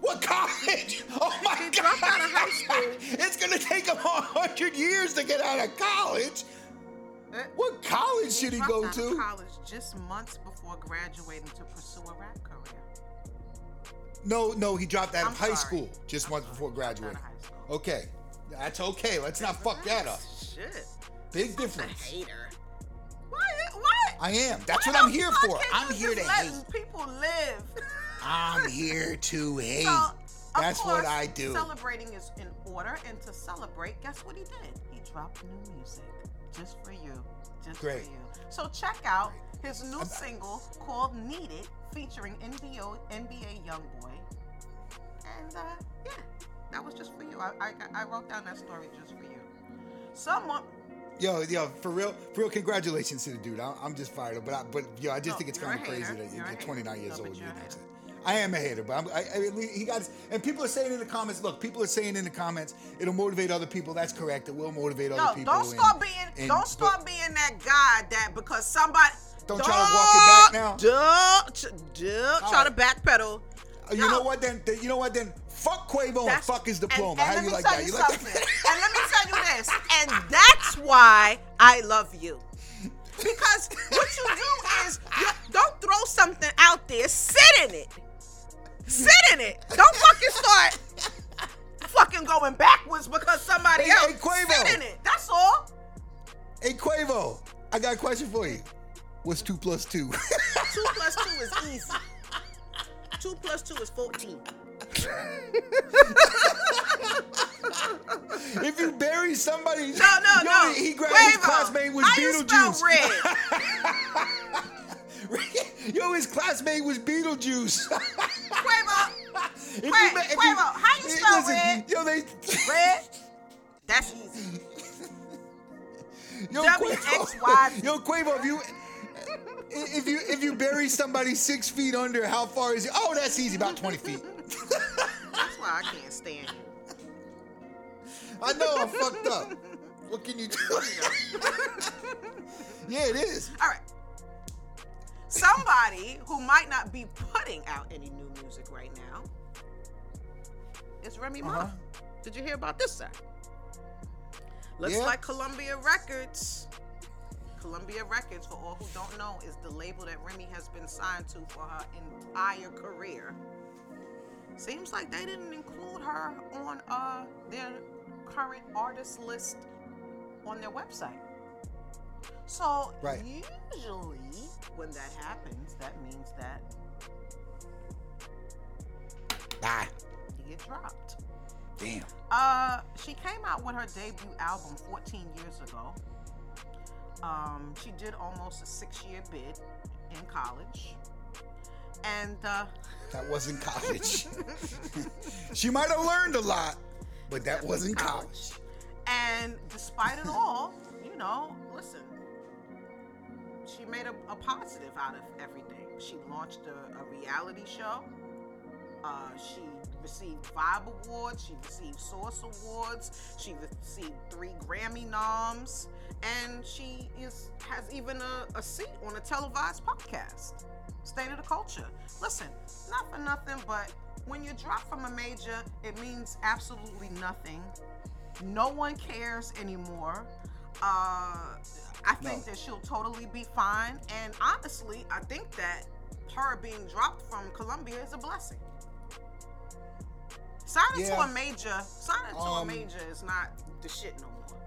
What college? *laughs* Oh my He god! dropped out of high school. *laughs* It's gonna take him a hundred years to get out of college. Uh, What college should he go to? college just months before graduating to pursue a rap career. No, no, he dropped out I'm of high sorry. school just I'm months sorry, before dropped out of graduating. Okay, that's okay. Let's not fuck that up. Shit. Big difference. hater. Why? Why? I am. That's why what I'm here for. I'm here to hate. People live. I'm *laughs* here to hate. So, That's what I do. Celebrating is in order, and to celebrate, guess what he did? He dropped new music just for you, just Great. for you. So check out his new single called "Need It," featuring NBO, NBA YoungBoy, and uh, yeah, that was just for you. I, I I wrote down that story just for you. Someone. Yo, yo, for real, for real. Congratulations to the dude. I, I'm just fired up, but I, but yo, I just No, think it's kind of crazy that You're you're 29 years No, old. you're you a announced it. I am a hater, but I'm, I, I, he got. And people are saying in the comments. Look, people are saying in the comments, it'll motivate other people. That's correct. It will motivate No, other people. don't start and- being and- don't start being that guy that because somebody Don't try to walk it back now? Don't, don't try to backpedal. Uh, You No. know what? Then you know what? Then fuck Quavo and fuck his diploma. And, How let you like that? you You like something. that? and let me tell you this. And that's why I love you. Because what you do is you don't throw something out there. Sit in it. Sit in it. Don't fucking start fucking going backwards because somebody Hey, else. hey, Quavo. Sit in it. That's all. Hey Quavo, I got a question for you. What's two plus two? Two plus two is easy. Two plus two is fourteen. *laughs* if you bury somebody, No, no, yo, no. He grabbed his Quavo, classmate was how you spell Beetlejuice. red? *laughs* yo, his classmate was Beetlejuice. Quavo, *laughs* If you Quavo, if Quavo, how you spell listen, red? Yo, they. red. That's easy. Yo, W-X-Y-Z. Quavo, yo, Quavo, if you if you if you bury somebody six feet under, how far is it? Oh, that's easy, about twenty feet. That's why I can't stand you. I know I'm fucked up. What can you do? yeah, it is. All right. Somebody who might not be putting out any new music right now is Remy Ma. Uh-huh. Did you hear about this, sir? Looks Yeah. like Columbia Records. Columbia Records, for all who don't know, is the label that Remy has been signed to for her entire career. Seems like they didn't include her on uh, their current artist list on their website. So Right. usually when that happens, that means that Ah, you get dropped. damn. Uh, she came out with her debut album 14 years ago. Um, she did almost a six-year bid in college, and uh, *laughs* That wasn't college. *laughs* she might have learned a lot, but that wasn't college. And despite it all, you know, listen, she made a, a positive out of everything. She launched a, a reality show. Uh, she received Vibe Awards. She received Source Awards. She received three Grammy noms, and she is has even a, a seat on a televised podcast, State of the Culture. Listen, not for nothing, but when you drop from a major, it means absolutely nothing. No one cares anymore. Uh, I think No. that she'll totally be fine, and honestly, I think that her being dropped from Columbia is a blessing. Signing to a major, signing to a Um, major is not the shit no more.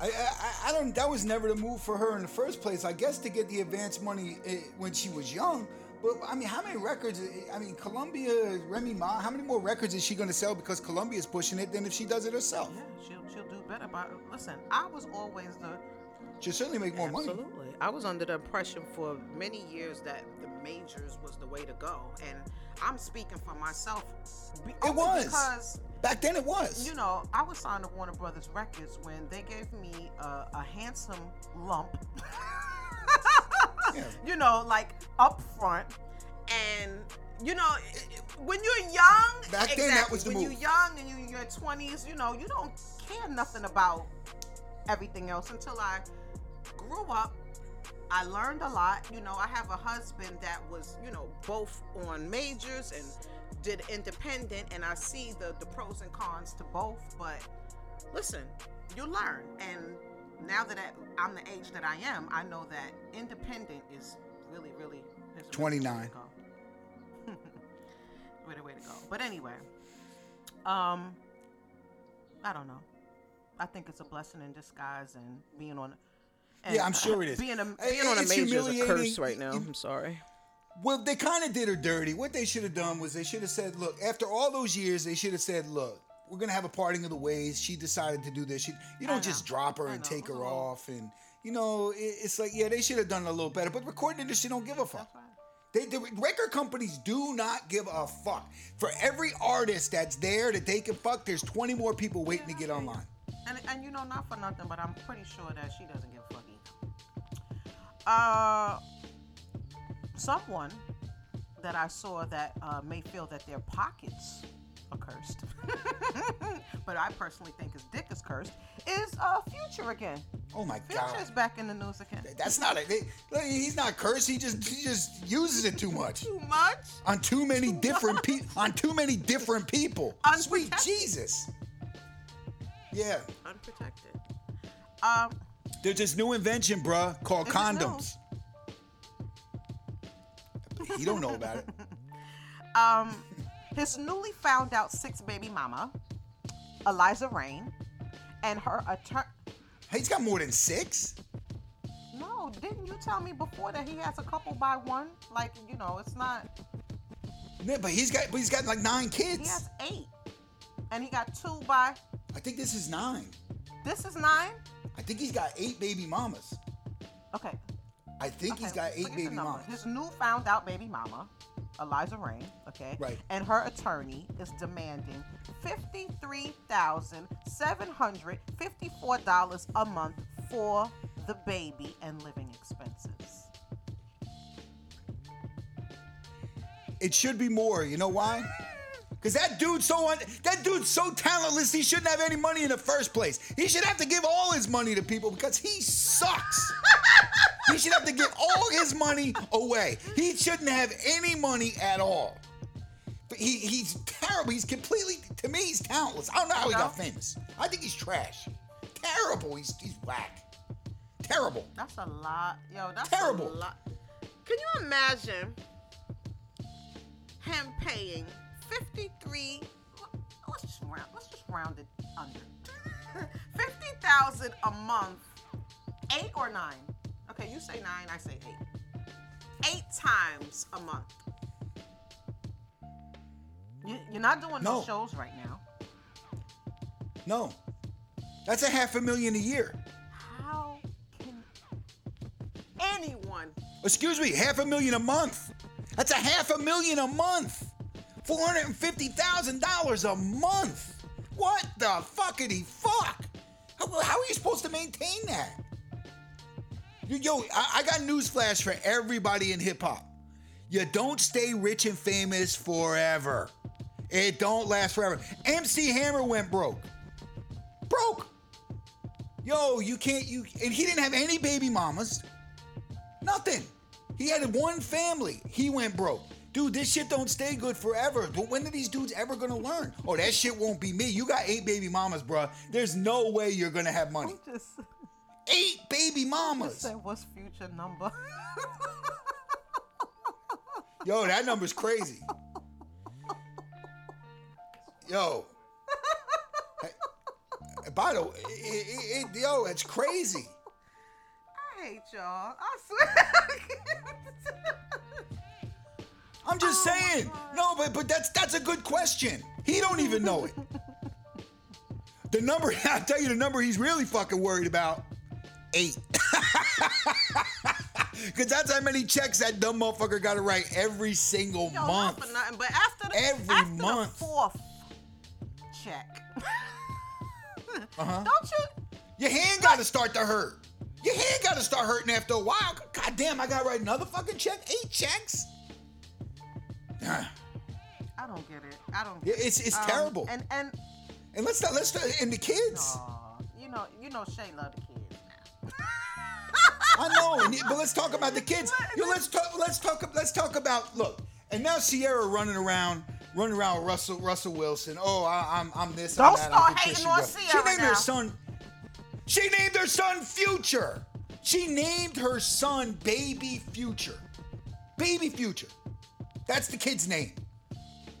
I, I I don't. That was never the move for her in the first place. I guess to get the advance money eh, when she was young. But I mean, how many records? eh, I mean, Columbia, Remy Ma. How many more records is she going to sell because Columbia is pushing it than if she does it herself? Yeah, she'll she'll do better. But listen, I was always the She'll certainly make more money. Absolutely. I was under the impression for many years that the majors was the way to go, and I'm speaking for myself. Be- only was. because Back then, it was. you know I was signed to Warner Brothers Records when they gave me a, a handsome lump. Yeah. *laughs* You know, like up front, and you know when you're young. Back then, that was the when move. you're young and you're in your 20s, you know you don't care nothing about everything else until I grew up. I learned a lot. You know, I have a husband that was, you know, both on majors and did independent, and I see the the pros and cons to both. But listen, you learn, and now that I- I'm the age that I am, I know that independent is really, really really 29. way to go. *laughs* Way to way to go. But anyway, um, I don't know. I think it's a blessing in disguise, and being on. And Yeah, I'm sure it is. Being a being on a major is a curse right now. I'm sorry. Well, they kind of did her dirty. What they should have done was they should have said, "Look, after all those years, they should have said, look, we're gonna have a parting of the ways. She decided to do this. She, you don't just drop her and take her off, and you know, it, it's like, yeah, they should have done it a little better. But recording industry don't give a fuck. They, the record companies do not give a fuck. For every artist that's there that they can fuck, there's 20 more people waiting to get online. And and you know, not for nothing, but I'm pretty sure that she doesn't give a fuck. Uh, someone that I saw that uh, may feel that their pockets are cursed, *laughs* but I personally think his dick is cursed, is uh, Future again. Oh my Future god. is back in the news again. That's not it. he's not cursed. He just he just uses it too much Too much? on too many different people. On too many different people. *laughs* Sweet Jesus. Yeah. Unprotected. Um, There's this new invention, bruh, called Is it new? condoms. He don't know about it. *laughs* um, his newly found out six baby mama, Eliza Reign, and her attorney. He's got more than six. No, didn't you tell me before that he has a couple by one? Like, you know, it's not. Yeah, but he's got but he's got like nine kids. He has eight. And he got two by. I think this is nine. This is nine? I think he's got eight baby mamas. Okay. I think he's got eight baby mamas. His new found out baby mama, Eliza Reign, okay? Right. And her attorney is demanding $53,754 a month for the baby and living expenses. It should be more. You know why? Because that dude's so un- that dude's so talentless. He shouldn't have any money in the first place. He should have to give all his money to people because he sucks. he should have to give all his money away. He shouldn't have any money at all. But he he's terrible. He's completely to me. He's talentless. I don't know how he got famous. I think he's trash. Terrible. He's he's whack. Terrible. That's a lot. Yo, that's Terrible. a lot. Can you imagine him paying 53 let's just round let's just round it under. *laughs* 50,000 a month. 8 or 9? Okay, you say 9, I say 8. 8 times a month. You, you're not doing No. shows right now. No, that's a half a million a year. How can anyone Excuse me, half a million a month. That's a half a million a month. Four hundred and fifty thousand dollars a month. What the fuckity fuck? How, how are you supposed to maintain that? Yo, I, I got news flash for everybody in hip hop. You don't stay rich and famous forever. It don't last forever. MC Hammer went broke. Broke. Yo, you can't you and he didn't have any baby mamas. Nothing. He had one family. He went broke. Dude, this shit don't stay good forever. But when are these dudes ever gonna learn? Oh, that shit won't be me. You got eight baby mamas, bruh. There's no way you're gonna have money. Just Eight baby mamas. say what's future number? *laughs* Yo, that number's crazy. Yo. By the way, it, it, it- yo, it's crazy. I hate y'all. I swear. *laughs* *laughs* I'm just Oh saying. No, but but that's that's a good question. He don't even know it. The number, *laughs* I tell you, the number he's really fucking worried about, eight. *laughs* Because that's how many checks that dumb motherfucker got to write every single Yo, not month. for nothing, but after the Every after month. the fourth check, *laughs* Uh-huh. don't you? Your hand got to start to hurt. Your hand got to start hurting after a while. God damn, I got to write another fucking check. Eight checks. I don't get it. I don't. Get it's it. it's Um, terrible. And and And let's not, let's not, and the kids. aw, you know you know Shay love the kids. I know, but let's talk about the kids. Yo, let's talk. Let's talk. Let's talk about look. And now Ciara running around, running around with Russell Russell Wilson. Oh, I, I'm I'm this. I'm Don't that, start I'm hating on. Ciara She named now. her son. She named her son Future. She named her son Baby Future. Baby Future. That's the kid's name.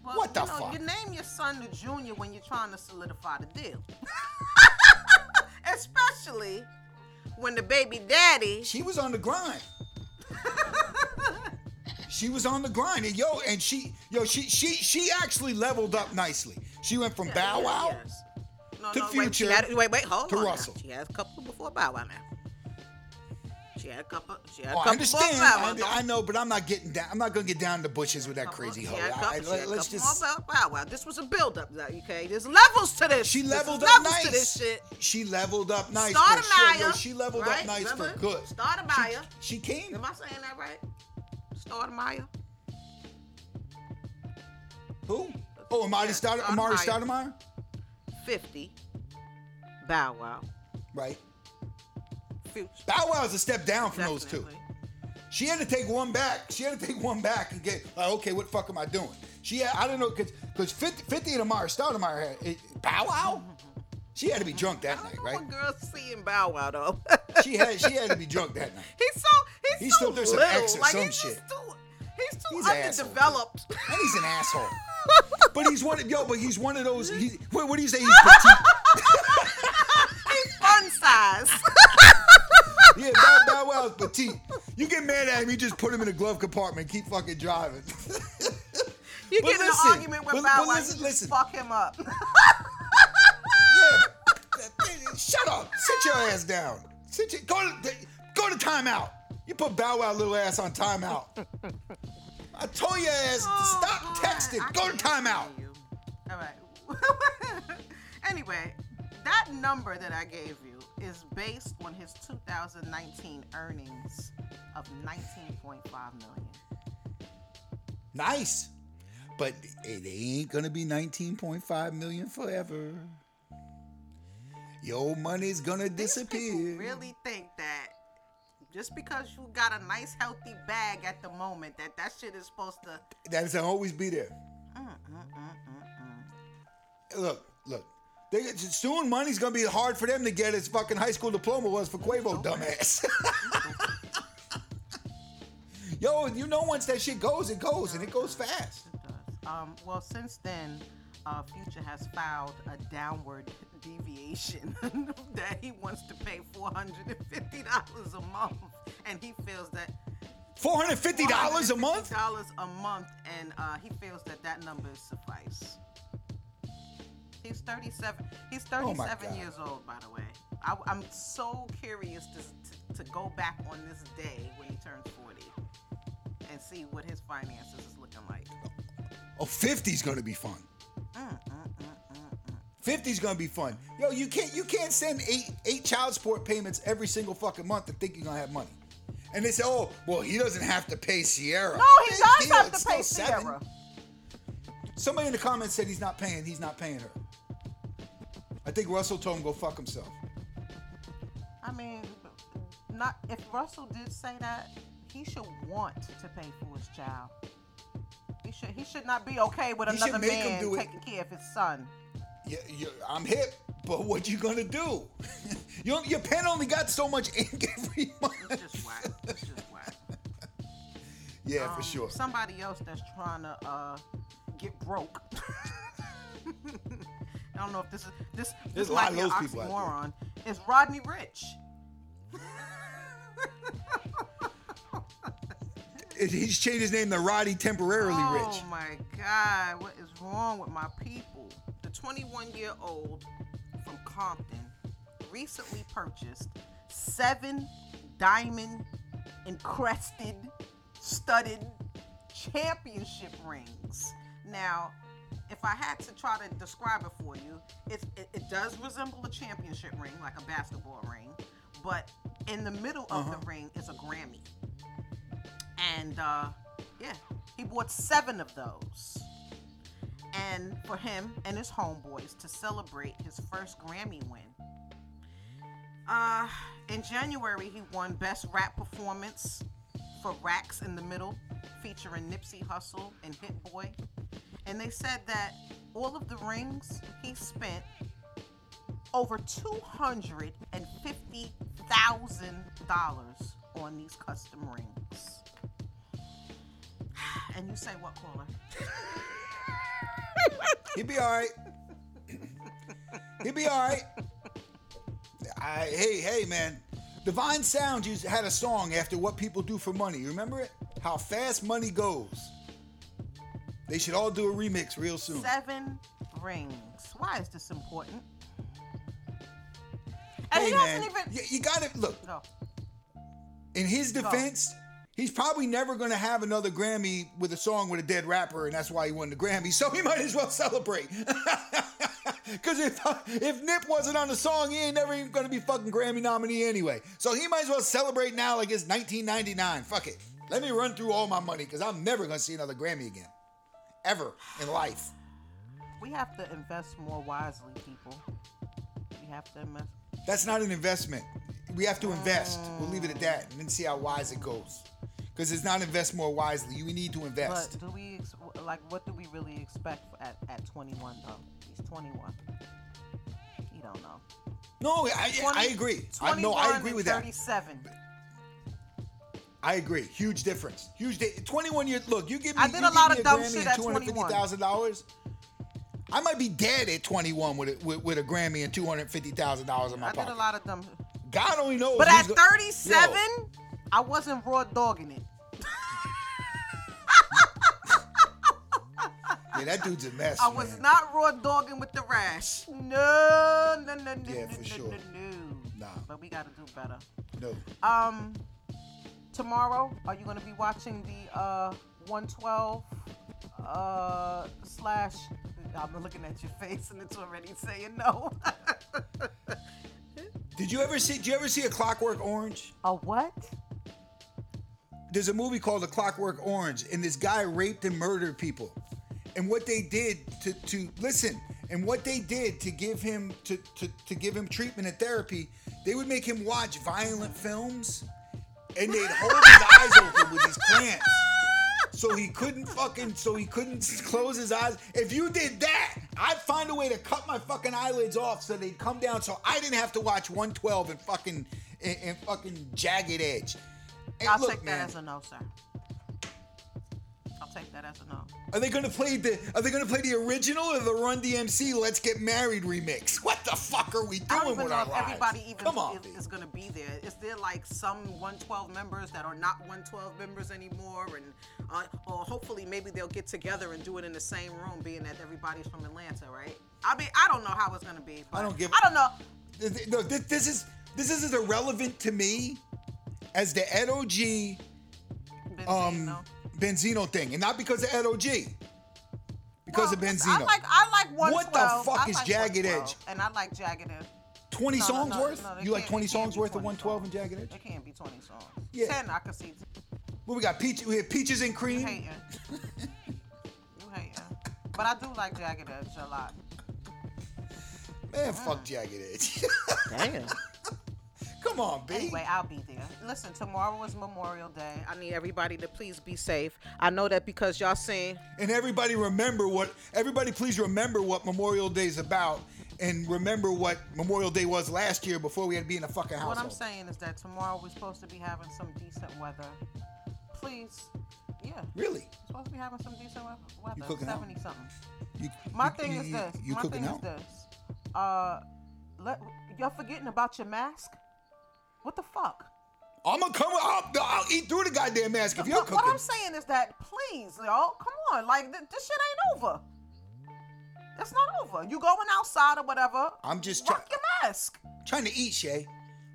Well, What the you know, fuck? You name your son the junior when you're trying to solidify the deal. *laughs* Especially when the baby daddy. She was on the grind. *laughs* she was on the grind, and yo, and she, yo, she, she, she actually leveled up nicely. She went from Bow Wow. yes. No, to no, wait, Future had- wait, wait, hold to on. now. Russell. She had a couple before Bow Wow now. She had a couple. She had a Oh, I couple understand. before Bow I, I know, but I'm not getting down. I'm not gonna get down in the bushes with that couple- crazy hoe. a I- I- she let's just. Bow Wow. This was a build up, you okay? There's levels to this. She leveled up nice. to this shit. She leveled up nice Start for sure. Maya, she leveled right? up nice for good. Start She, Maya. she came. Am I saying that right? Start Maya. Who? Oh, Amar'e Yeah, Stoudemire. Amar'e Stoudemire. 50. Bow Wow. Right. Future. Bow Wow's a step down from those two. She had to take one back. She had to take one back and get like, okay, what the fuck am I doing? She, had, I don't know, cause, cause 50, 50 and Amar'e Stoudemire had it, Bow Wow. She had to be drunk that I night, right? what girls see in Bow Wow though. She had, she had to be drunk that night. he's so he's He so still does some little. X or like some he's shit. Just too, he's too He's an underdeveloped. And he's an asshole. *laughs* But he's one, of, yo, but he's one of those. He, what, what do you say? He's petite. *laughs* he's fun size. Yeah, Bow, Bow Wow's petite. You get mad at him, you just put him in a glove compartment, keep fucking driving. You But get in an argument with but- Bow Wow, listen, you just listen. fuck him up. yeah. Shut up. Sit your ass down. Sit your, go to go to timeout. You put Bow Wow little ass on timeout. I told your ass to Oh, stop God, texting. I Go to timeout. All right. *laughs* anyway, that number that I gave you is based on his 2019 earnings of 19.5 million. Nice. But it ain't gonna be 19.5 million forever. Your money's gonna These people disappear. really think that just because you got a nice healthy bag at the moment that that shit is supposed to That's gonna always be there. mm, mm, mm, mm, mm. Look, look. They, soon money's gonna be hard for them to get as fucking high school diploma was for Quavo, dumbass. *laughs* Yo, you know once that shit goes, it goes, and it goes fast. It does. Um, well, since then, uh, Future has filed a downward deviation *laughs* that he wants to pay four hundred and fifty dollars a month, and he feels that Four hundred fifty dollars a month. Dollars a month, and uh, he feels that that number is suffice. He's thirty-seven. He's Oh thirty-seven God. years old, by the way. I, I'm so curious to, to to go back on this day when he turns forty and see what his finances is looking like. Oh, 50's gonna be fun. Mm, mm, mm. 50's gonna be fun. Yo, you can't you can't send eight eight child support payments every single fucking month and think you're gonna have money. And they say, oh, well, he doesn't have to pay Ciara. No, he Big does deal, have it's to pay still seven. Ciara. Somebody in the comments said he's not paying. He's not paying her. I think Russell told him go fuck himself. I mean, not if Russell did say that, he should want to pay for his child. He should. He should not be okay with He another man it. taking care of his son. Yeah, I'm hip, but what you gonna do? *laughs* you, your pen only got so much ink *laughs* every month. It's just whack. It's just whack. *laughs* Yeah, for Um, sure. Somebody else that's trying to uh, get broke. I don't know if this is this. There's this a lot of an those people out oxymoron. Is Rodney Rich? He's changed his name to Roddy temporarily oh rich. Oh my God, what is wrong with my people? The 21 year old from Compton recently purchased seven diamond encrusted, studded championship rings. Now, if I had to try to describe it for you, it's, it, it does resemble a championship ring, like a basketball ring, but in the middle of Uh-huh. the ring is a Grammy. And uh, yeah, he bought seven of those. And for him and his homeboys to celebrate his first Grammy win. Uh, in January, he won Best Rap Performance for Racks in the Middle, featuring Nipsey Hussle and Hit Boy. And they said that all of the rings he spent over two hundred and fifty thousand dollars on these custom rings. *sighs* And you say what, caller? *laughs* He'd be all right. *clears throat* He'd be all right. I, hey, hey, man. Divine Sound had a song after what people do for money. You remember it? How fast money goes. They should all do a remix real soon. Seven rings. Why is this important? And Hey, he man. hasn't even. You, you gotta look. No. In his defense, he's probably never gonna have another Grammy with a song with a dead rapper, and that's why he won the Grammy. *laughs* So he might as well celebrate. *laughs* Cause if *laughs* if Nip wasn't on the song, he ain't never even gonna be fucking Grammy nominee anyway. So he might as well celebrate now like it's 1999. Fuck it. Let me run through all my money, cause I'm never gonna see another Grammy again. Ever in life. We have to invest more wisely, people. We have to invest. That's not an investment. We have to invest. We'll leave it at that and then see how wise it goes. Because it's not invest more wisely. You need to invest. But do we ex- like what do we really expect at, at 21 though? He's 21. You don't know. No, I, 20 I agree. I, no, I agree with that. 37. I agree. Huge difference. Huge. Di- Twenty-one years. Look, you give me. I did a lot of dumb shit at fifty thousand dollars. I might be dead at twenty-one with a, with, with a Grammy and two hundred fifty thousand dollars in my I did pocket. a lot of dumb. God only knows. But at 37, Yo, I wasn't raw dogging it. *laughs* yeah, that dude's a mess. I was not raw dogging with the rash. No, no, no, no, Yeah, no, for no, sure. no, no. Nah. But we gotta do better. No. Um, tomorrow, are you gonna be watching the uh 112 uh slash? I'm looking at your *laughs* face and it's already saying no. *laughs* Did you ever see? Did you ever see a Clockwork Orange? a what? There's a movie called A Clockwork Orange, and this guy raped and murdered people. And what they did to to listen, and what they did to give him to to, to give him treatment and therapy, they would make him watch violent films, and they'd hold his eyes open with these clamps. So he couldn't fucking, so he couldn't close his eyes. If you did that, I'd find a way to cut my fucking eyelids off so they'd come down, so I didn't have to watch 112 and fucking and, and fucking jagged edge. And I'll look, take man, that as a no, sir. Take that as a no. Are they gonna play the Are they gonna play the original or the Run DMC Let's Get Married remix? What the fuck are we I don't doing even with know our if lives? everybody even Come on, is, is going to be there. Is there like some 112 members that are not 112 members anymore, and uh, or hopefully maybe they'll get together and do it in the same room, being that everybody's from Atlanta, right? I mean, I don't know how it's going to be. but don't give- I don't know. Th- no, this, this is this is as irrelevant to me as the Ed OG um Benzino. Benzino thing, and not because of Ed OG, because Well, of Benzino. I like I like 112. What the fuck I is like Jagged Edge? And I like Jagged Edge. Twenty No, no, songs no, worth? no, they you like twenty songs be worth of 20 one twelve and. Jagged Edge? It can't be 20 songs. Yeah. 10 I can see. What we got? Peach, we have peaches and You cream. hating. you hating. But I do like Jagged Edge a lot. Man, fuck Jagged Edge. Damn. *laughs* Come on, B. Anyway, I'll be there. Listen, tomorrow is Memorial Day. I need everybody to please be safe. I know that because y'all seen. And everybody remember what everybody please remember what Memorial Day is about and remember what Memorial Day was last year before we had to be in a fucking house. what I'm saying is that tomorrow we're supposed to be having some decent weather. Please, yeah, Really? we're supposed to be having some decent we- weather. cooking out? Seventy something. You, My you- thing you- is you- this. You My cooking thing out? is this. Uh, let y'all forgetting about your mask. What the fuck? I'm gonna come. I'll, I'll eat through the goddamn mask if you're What, what. I'm saying is that please, y'all, come on, like th- this shit ain't over. It's not over. You going outside or whatever? I'm just rock your mask. trying to eat, Shay.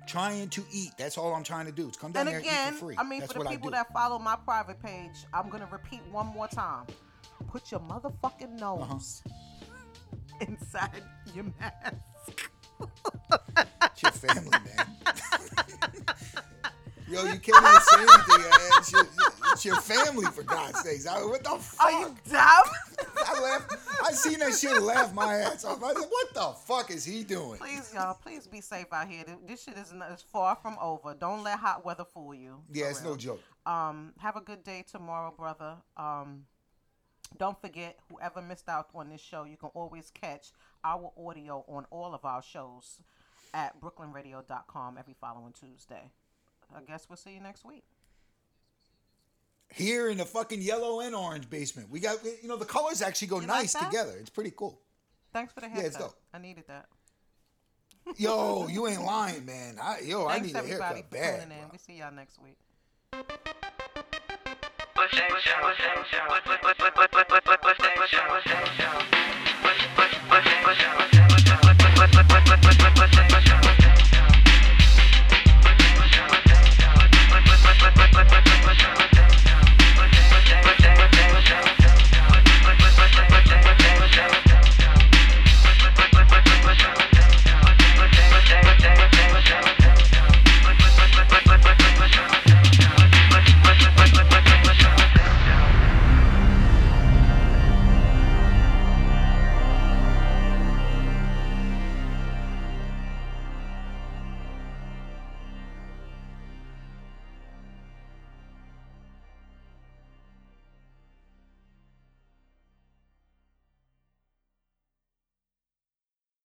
Trying to eat. That's all I'm trying to do. Is come down And there again, and eat for free. I mean, That's for the people that follow my private page, I'm gonna repeat one more time. Put your motherfucking Uh-huh. nose *laughs* inside your mask. It's your family, man. Yo, you can't even say anything. It's your, it's your family, for God's sakes. I, what the fuck? Are you dumb? I laughed. I seen that shit laugh my ass off. I said, "What the fuck is he doing?" please, y'all, please be safe out here. This shit is, is far from over. Don't let hot weather fool you. Yeah, it's real. no joke. Um, have a good day tomorrow, brother. Um, don't forget, whoever missed out on this show, you can always catch our audio on all of our shows at brooklynradio.com every following Tuesday. I guess we'll see you next week. Here in the fucking yellow and orange basement, we got you know the colors actually go You nice that? together. It's pretty cool. Thanks for the Yeah, haircut. it's dope. I needed that. Yo, you ain't lying, man. I, yo, I Thanks need a everybody haircut for bad. tuning in. We see y'all next week. What's that show? What's up?